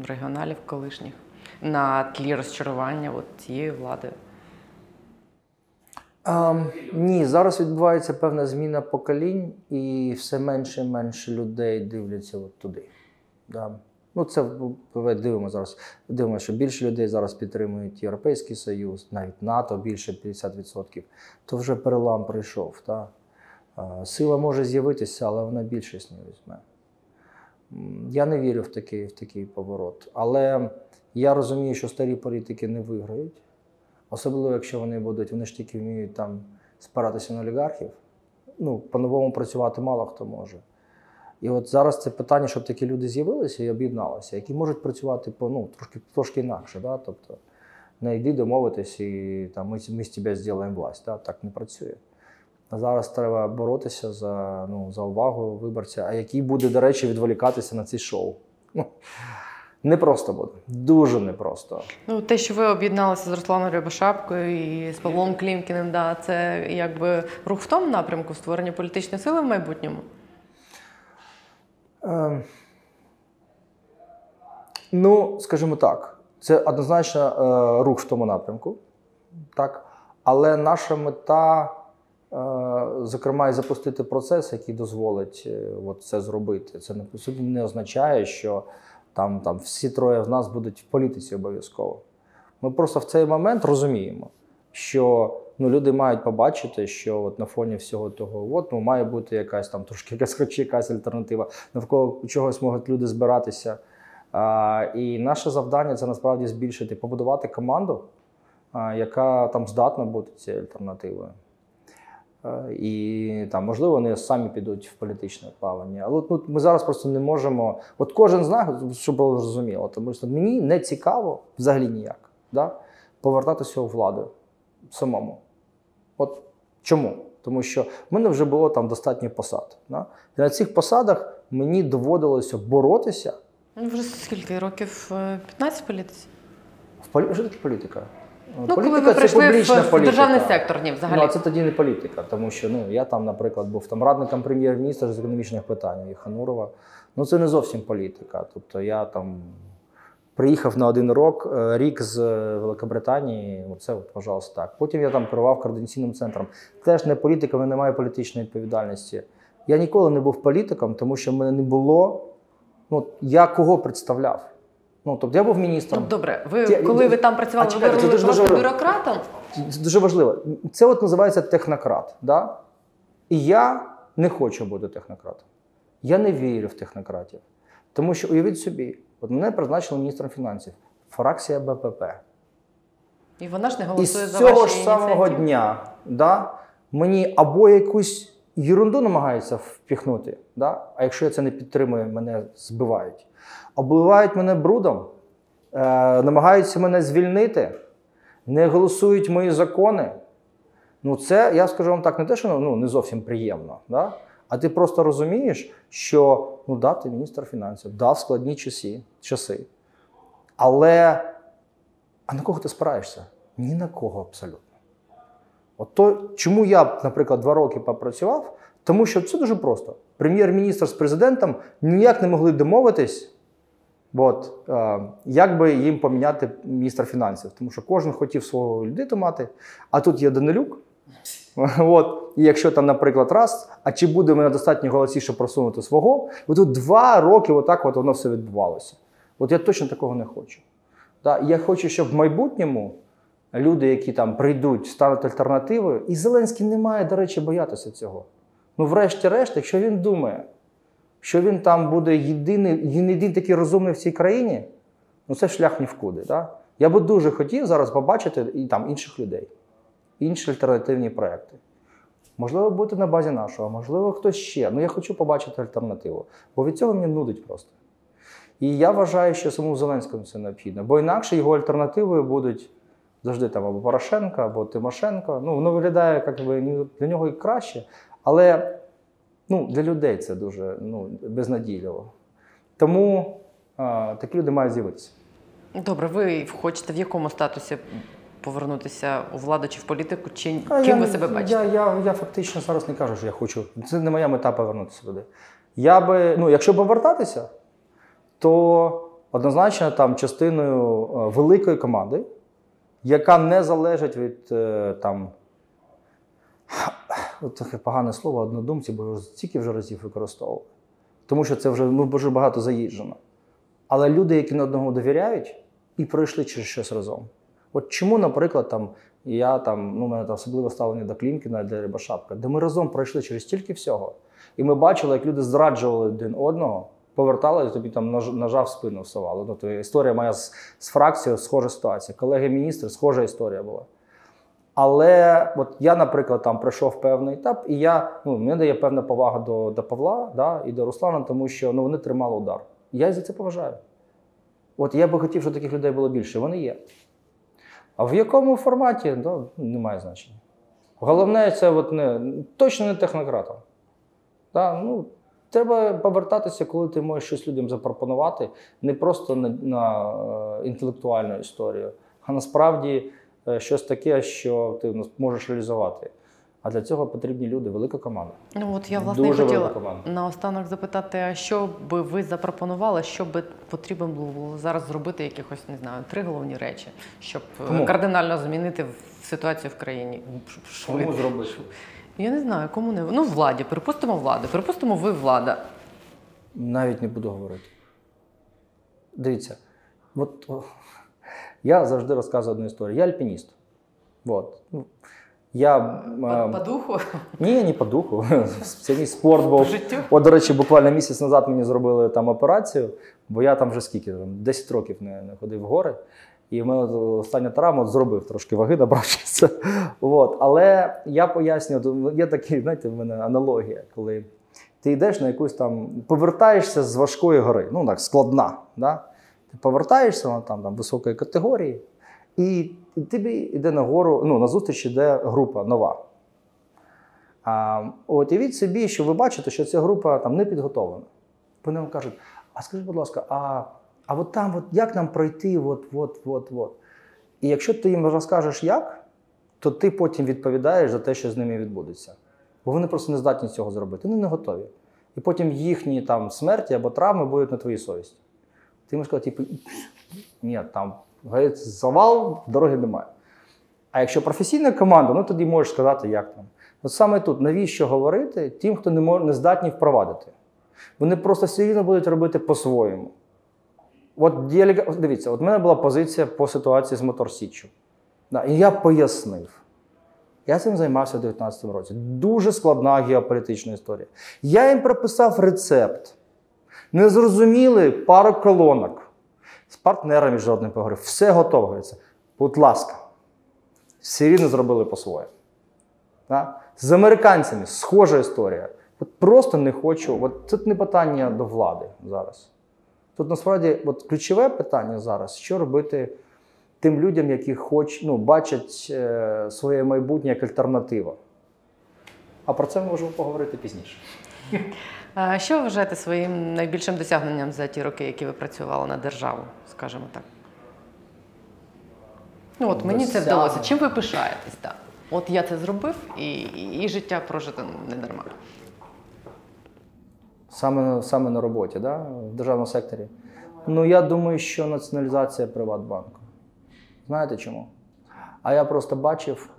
[SPEAKER 1] регіоналів колишніх на тлі розчарування от, цієї влади.
[SPEAKER 4] Ем, ні, зараз відбувається певна зміна поколінь, і все менше і менше людей дивляться от туди. Да. Ну, це дивимо зараз. Дивимося, що більше людей зараз підтримують Європейський Союз, навіть НАТО більше 50%. То вже перелам прийшов. Та? Е, Сила може з'явитися, але вона більшість не візьме. Я не вірю в такий, в такий поворот. Але я розумію, що старі політики не виграють. Особливо, якщо вони будуть, вони ж тільки вміють там спиратися на олігархів. Ну, по-новому працювати мало хто може. І от зараз це питання, щоб такі люди з'явилися і об'єдналися, які можуть працювати по ну, трошки, трошки інакше. Да? Тобто не йди домовитись і там, ми, ми з тебе зробимо власть. Да? Так не працює. Зараз треба боротися за, ну, за увагу виборця, а який буде, до речі, відволікатися на ці шоу. Ну, непросто буде. Дуже непросто.
[SPEAKER 1] Ну, те, що ви об'єдналися з Русланом Рябошапкою і з Павлом Клімкіним, да, це якби рух в тому напрямку створення політичної сили в майбутньому.
[SPEAKER 4] Ем, Ну, скажімо так, це однозначно е, рух в тому напрямку, так? але наша мета, е, зокрема, і запустити процес, який дозволить е, от це зробити. Це не не означає, що там, там всі троє з нас будуть в політиці обов'язково. Ми просто в цей момент розуміємо, що ну, люди мають побачити, що от на фоні всього того, от, ну, має бути якась там трошки якась, хоч якась альтернатива, навколо чогось можуть люди збиратися. А, і наше завдання це насправді збільшити, побудувати команду, а, яка там здатна бути цією альтернативою. Е, І там, можливо, вони самі підуть в політичне плавання. Але ну, ми зараз просто не можемо. От кожен з нас, щоб було зрозуміло, тому що мені не цікаво взагалі ніяк да, повертатися у владу самому. От чому? Тому що в мене вже було там достатньо посад. Да? І на цих посадах мені доводилося боротися.
[SPEAKER 1] Ну, вже скільки років? Е, 15 в політиці?
[SPEAKER 4] В полі... Що таке політика?
[SPEAKER 1] Ну, коли ви прийшли в, в державний сектор, ні, взагалі.
[SPEAKER 4] Ну, а це тоді не політика, тому що ну, я там, наприклад, був там радником прем'єр-міністра з економічних питань Ханурова. Ну, це не зовсім політика. Тобто я там приїхав на один рок, е, рік з е, Великобританії, оце, от, пожалуйста, так. Потім я там керував координаційним центром. Теж не політика, в мене немає політичної відповідальності. Я ніколи не був політиком, тому що в мене не було. Ну, я кого представляв? Ну, тобто я був міністром.
[SPEAKER 1] Ну, добре, ви коли ви там працювали,
[SPEAKER 4] А
[SPEAKER 1] ви були просто бюрократом?
[SPEAKER 4] Це дуже важливо. Це от називається технократ. Да? І я не хочу бути технократом. Я не вірю в технократів. Тому що уявіть собі, от мене призначили міністром фінансів, фракція БПП.
[SPEAKER 1] І вона ж не
[SPEAKER 4] І
[SPEAKER 1] голосує
[SPEAKER 4] з
[SPEAKER 1] за
[SPEAKER 4] цього
[SPEAKER 1] ваші
[SPEAKER 4] ж самого дня да, мені або якусь ерунду намагаються впіхнути, да? а якщо я це не підтримую, мене збивають. Обливають мене брудом, е, намагаються мене звільнити, не голосують мої закони. Ну, це, я скажу вам так, не те, що ну, не зовсім приємно. Да? А ти просто розумієш, що ну, да, ти міністр фінансів, да, в складні часи, часи. Але а на кого ти спираєшся? Ні на кого абсолютно. От то, чому я, наприклад, два роки попрацював, тому що це дуже просто. Прем'єр-міністр з президентом ніяк не могли домовитись, от, е, як би їм поміняти міністра фінансів. Тому що кожен хотів свого людину мати, а тут є Данилюк. От, і якщо там, наприклад, раз, а чи буде в мене достатньо голосів, щоб просунути свого, от тут два роки отак от воно все відбувалося. От я точно такого не хочу. Да, я хочу, щоб в майбутньому люди, які там прийдуть, стануть альтернативою, і Зеленський не має, до речі, боятися цього. Ну, врешті-решт, якщо він думає, що він там буде єдиний, єдиний такий розумний в цій країні, ну це шлях ні в куди. Да? Я би дуже хотів зараз побачити і там інших людей, інші альтернативні проекти. Можливо, бути на базі нашого, можливо, хтось ще. Ну я хочу побачити альтернативу. Бо від цього мені нудить просто. І я вважаю, що самому Зеленському це необхідно, бо інакше його альтернативою будуть завжди там або Порошенко, або Тимошенко. Ну, воно виглядає як би для нього і краще, але ну, для людей це дуже ну, безнадійливо. Тому а, такі люди мають з'явитися.
[SPEAKER 1] Добре, ви хочете в якому статусі повернутися у владу чи в політику, чи
[SPEAKER 4] А
[SPEAKER 1] ким
[SPEAKER 4] я,
[SPEAKER 1] ви себе бачите?
[SPEAKER 4] Я, я, я фактично зараз не кажу, що я хочу. Це не моя мета повернутися туди. Я би, ну, якщо повертатися, то однозначно там частиною е, великої команди, яка не залежить від е, там. Таке погане слово однодумці, бо його стільки вже разів використовували. Тому що це вже ну, дуже багато заїжджено. Але люди, які на одного довіряють і пройшли через щось разом. От чому, наприклад, там я там, ну, у мене там особливе ставлення до Клімкіна, для Рибашапка, де ми разом пройшли через стільки всього. І ми бачили, як люди зраджували один одного, повертали, і тобі там нож, ножа в спину всували. Ну, то історія моя з, з фракцією, схожа ситуація. Колеги-міністри, схожа історія була. Але от я, наприклад, там пройшов певний етап, і я, ну, мені дає певна повага до, до Павла да, і до Руслана, тому що ну, вони тримали удар. Я за це поважаю. От я би хотів, щоб таких людей було більше. Вони є. А в якому форматі ну, немає значення. Головне, це от не, точно не технократом. Да, ну, треба повертатися, коли ти можеш щось людям запропонувати, не просто на, на е, інтелектуальну історію, а насправді щось таке, що ти ну, можеш реалізувати. А для цього потрібні люди, велика команда.
[SPEAKER 1] Ну от я власне
[SPEAKER 4] Дуже
[SPEAKER 1] хотіла наостанок запитати, а що би ви запропонували, що би потрібно було зараз зробити якихось, не знаю, три головні речі, щоб е,
[SPEAKER 4] Кому?
[SPEAKER 1] кардинально змінити ситуацію в країні.
[SPEAKER 4] Кому зробити?
[SPEAKER 1] Я не знаю, кому не ну владі. Припустимо владу. Припустимо, ви влада.
[SPEAKER 4] Навіть не буду говорити. Дивіться, от, я завжди розказую одну історію. Я альпініст. От. Ну, Я,
[SPEAKER 1] По, по духу,
[SPEAKER 4] Ні, не по духу. Це мій спорт був. От, до речі, буквально місяць назад мені зробили там операцію, бо я там вже скільки, там, 10 років не, не ходив в гори. І в мене остання травма зробив трошки ваги, набравшися. От. Але я пояснюю, є такі, знаєте, в мене аналогія, коли ти йдеш на якусь там, повертаєшся з важкої гори, ну так, складна. Да? Ти повертаєшся вона там, там високої категорії, і тобі йде на гору, ну, на зустріч йде група нова. А, от уявіть собі, що ви бачите, що ця група там не підготовлена. Вони вам кажуть: а скажіть, будь ласка, а, а от там, от як нам пройти? От, от, от, от. І якщо ти їм розкажеш як, то ти потім відповідаєш за те, що з ними відбудеться. Бо вони просто не здатні цього зробити, вони не готові. І потім їхні там смерті або травми будуть на твоїй совісті. Ти можеш сказати, типу, ні, там завал, дороги немає. А якщо професійна команда, ну тоді можеш сказати, як там. От саме тут, навіщо говорити тим, хто не, мож, не здатні впровадити? Вони просто все рівно будуть робити по-своєму. От дивіться, от в мене була позиція по ситуації з Моторсіччю. І я пояснив. Я цим займався в 2019 році. Дуже складна геополітична історія. Я їм прописав рецепт. Не зрозуміли пару колонок. З партнерами жодним поговорив. Все готово. говориться. Будь ласка. Всі рівно зробили по-своєму. З американцями схожа історія. От просто не хочу. От тут не питання до влади зараз. Тут насправді от ключове питання зараз: що робити тим людям, які хоч, ну, бачать е, своє майбутнє як альтернатива. А про це ми можемо поговорити пізніше.
[SPEAKER 1] Що ви вважаєте своїм найбільшим досягненням за ті роки, які ви працювали на державу, скажімо так? Ну от мені це вдалося. Чим ви пишаєтесь? Так? От я це зробив, і, і, життя прожито не дарма.
[SPEAKER 4] Саме, саме на роботі, да? в державному секторі. Ну, я думаю, що націоналізація Приватбанку. Знаєте чому? А я просто бачив,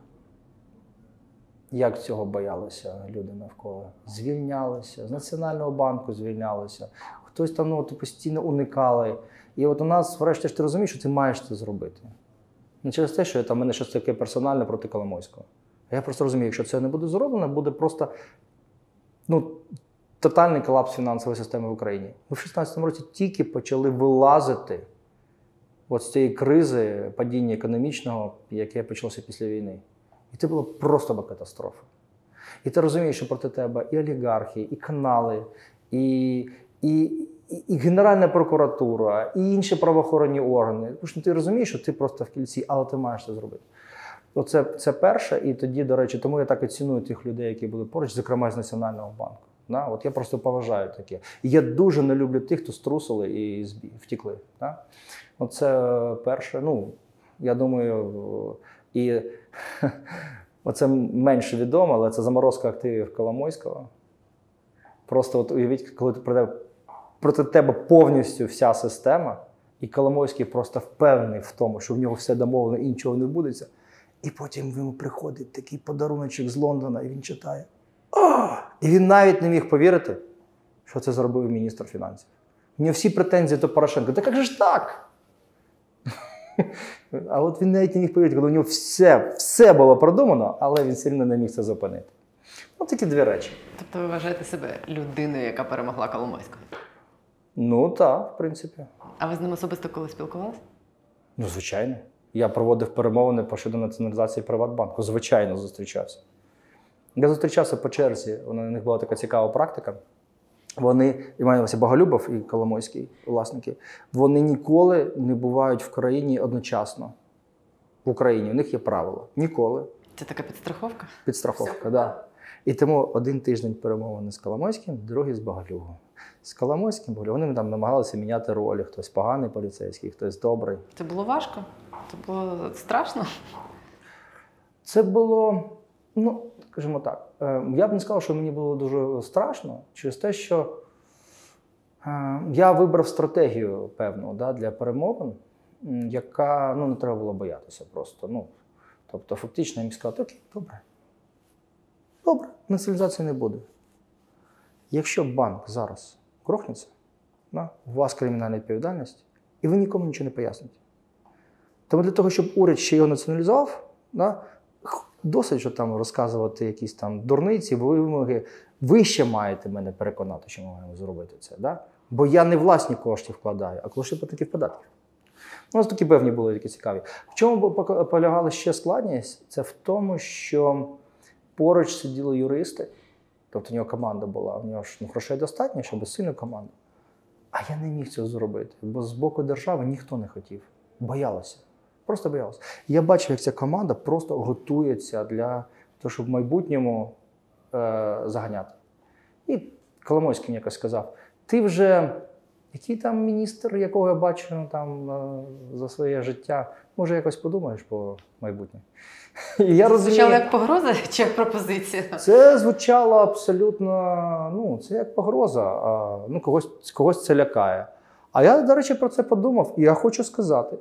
[SPEAKER 4] як цього боялися люди навколо. Звільнялися, з Національного банку звільнялися. Хтось там ну, постійно уникали. І от у нас, врешті ж ти розумієш, що ти маєш це зробити. Не через те, що я там мене щось таке персональне проти Коломойського. Я просто розумію, якщо це не буде зроблено, буде просто ну, тотальний колапс фінансової системи в Україні. Ми в 2016 році тільки почали вилазити от з цієї кризи падіння економічного, яке почалося після війни. І це було просто би катастрофа. І ти розумієш, що проти тебе і олігархи, і канали, і, і, і, і Генеральна прокуратура, і інші правоохоронні органи. Тому що ти розумієш, що ти просто в кільці, але ти маєш це зробити. Оце це перше, і тоді, до речі, тому я так і ціную тих людей, які були поруч, зокрема з Національного банку. Да? От я просто поважаю таке. Я дуже не люблю тих, хто струсили і втікли. Да? Оце перше. Ну, я думаю, і оце менше відомо, але це заморозка активів Коломойського. Просто от уявіть, коли ти прийде проти тебе повністю вся система, і Коломойський просто впевнений в тому, що в нього все домовлено і нічого не відбудеться. І потім йому приходить такий подаруночок з Лондона, і він читає. О! І він навіть не міг повірити, що це зробив міністр фінансів. У нього всі претензії до Порошенка. Та як же ж так? А от він навіть не міг повірити, коли у нього все, все було продумано, але він сильно не міг це зупинити. Ось такі дві речі.
[SPEAKER 1] Тобто ви вважаєте себе людиною, яка перемогла Коломойського?
[SPEAKER 4] Ну так, в принципі.
[SPEAKER 1] А ви з ним особисто коли спілкувалися?
[SPEAKER 4] Ну, звичайно. Я проводив перемовини по щодо націоналізації Приватбанку. Звичайно, зустрічався. Я зустрічався по черзі. У них була така цікава практика. Вони, і мається Боголюбов і Коломойський власники, вони ніколи не бувають в країні одночасно. В Україні у них є правило. Ніколи.
[SPEAKER 1] Це така підстраховка?
[SPEAKER 4] Підстраховка, да. І тому один тиждень перемовини з Коломойським, другий з Боголюбом. З Коломойським Боголюбом вони там намагалися міняти ролі. Хтось поганий поліцейський, хтось добрий.
[SPEAKER 1] Це було важко? Це було страшно?
[SPEAKER 4] Це було, ну, скажімо так, е, я б не сказав, що мені було дуже страшно через те, що е, я вибрав стратегію певну да, для перемовин, яка ну, не треба було боятися просто. Ну, тобто, фактично я міг сказати, окей, добре. Добре, націоналізації не буде. Якщо банк зараз крохнеться, да, у вас кримінальна відповідальність, і ви нікому нічого не поясните. Тому для того, щоб уряд ще його націоналізував, да, досить що там розказувати якісь там дурниці, вимоги. Ви ще маєте мене переконати, що ми маємо зробити це. Да? Бо я не власні кошти вкладаю, а кошти платників податків. Ну, ось такі певні були такі цікаві. В чому полягала ще складність? Це в тому, що поруч сиділи юристи, тобто у нього команда була, у нього ж ну, грошей достатньо, щоб сильну команду. А я не міг цього зробити, бо з боку держави ніхто не хотів. Боялося. Просто боялося. Я бачив, як ця команда просто готується для того, щоб в майбутньому е, заганяти. І Коломойський мені якось сказав: ти вже який там міністр, якого я бачу ну, там е, за своє життя, може, якось подумаєш про майбутнє. І я розумію.
[SPEAKER 1] Звучало як погроза чи як пропозиція?
[SPEAKER 4] Це звучало абсолютно, ну, це як погроза, а, ну, когось, когось це лякає. А я, до речі, про це подумав, і я хочу сказати,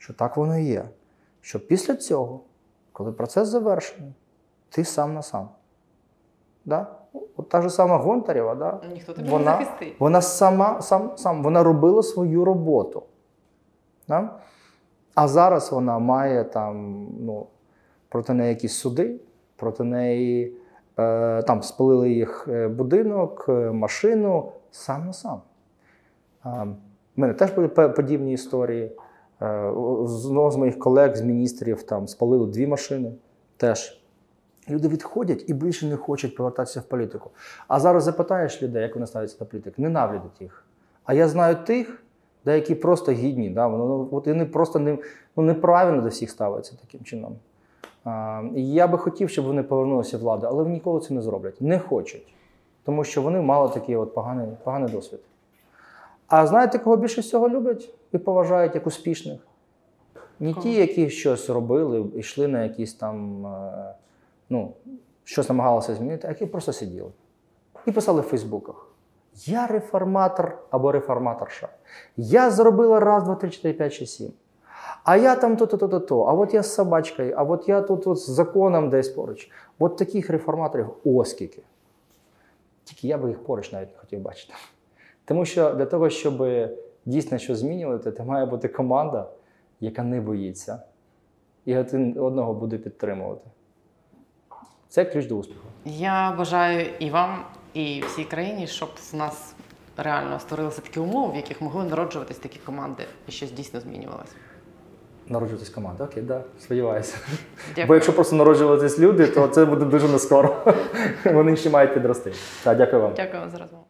[SPEAKER 4] що так воно і є. Що після цього, коли процес завершений, ти сам на сам. Да? От та ж сама Гонтарєва, да?
[SPEAKER 1] Ніхто тебе не
[SPEAKER 4] вона,
[SPEAKER 1] захистить.
[SPEAKER 4] вона сама, сам, сам, вона робила свою роботу. Да? А зараз вона має там, ну, проти неї якісь суди, проти неї е, там спалили їх е, будинок, е, машину сам на сам. Е, мене теж були подібні історії. Е, у- з моїх колег, з міністрів, там спалили дві машини теж. Люди відходять і більше не хочуть повертатися в політику. А зараз запитаєш людей, як вони ставляться до політики, ненавидять їх. А я знаю тих, де які просто гідні. Да? Ну, от вони просто не, ну, неправильно до всіх ставляться таким чином. А, і я би хотів, щоб вони повернулися в владу, але ніколи це не зроблять. Не хочуть. Тому що вони мали такий от поганий, поганий досвід. А знаєте, кого більше всього люблять і поважають як успішних? Не ті, які щось робили, йшли на якісь там, е, ну, щось намагалися змінити, а які просто сиділи. І писали в Фейсбуках. Я реформатор або реформаторша. Я зробила раз, два, три, чотири, п'ять, шість, сім. А я там то-то, то-то, то. А от я з собачкою, а от я тут от з законом десь поруч. От таких реформаторів оскільки. Тільки я би їх поруч навіть не хотів бачити. Тому що для того, щоб дійсно щось змінювати, то має бути команда, яка не боїться, і один одного буде підтримувати. Це ключ до успіху.
[SPEAKER 1] Я бажаю і вам, і всій країні, щоб в нас реально створилися такі умови, в яких могли народжуватись такі команди і щось дійсно змінювалося.
[SPEAKER 4] Народжуватись команда. Окей, да, сподіваюся.
[SPEAKER 1] Дякую.
[SPEAKER 4] Бо якщо просто народжуватись люди, то це буде дуже нескоро. Вони ще мають підрости. Так, дякую вам.
[SPEAKER 1] Дякую вам за розмову.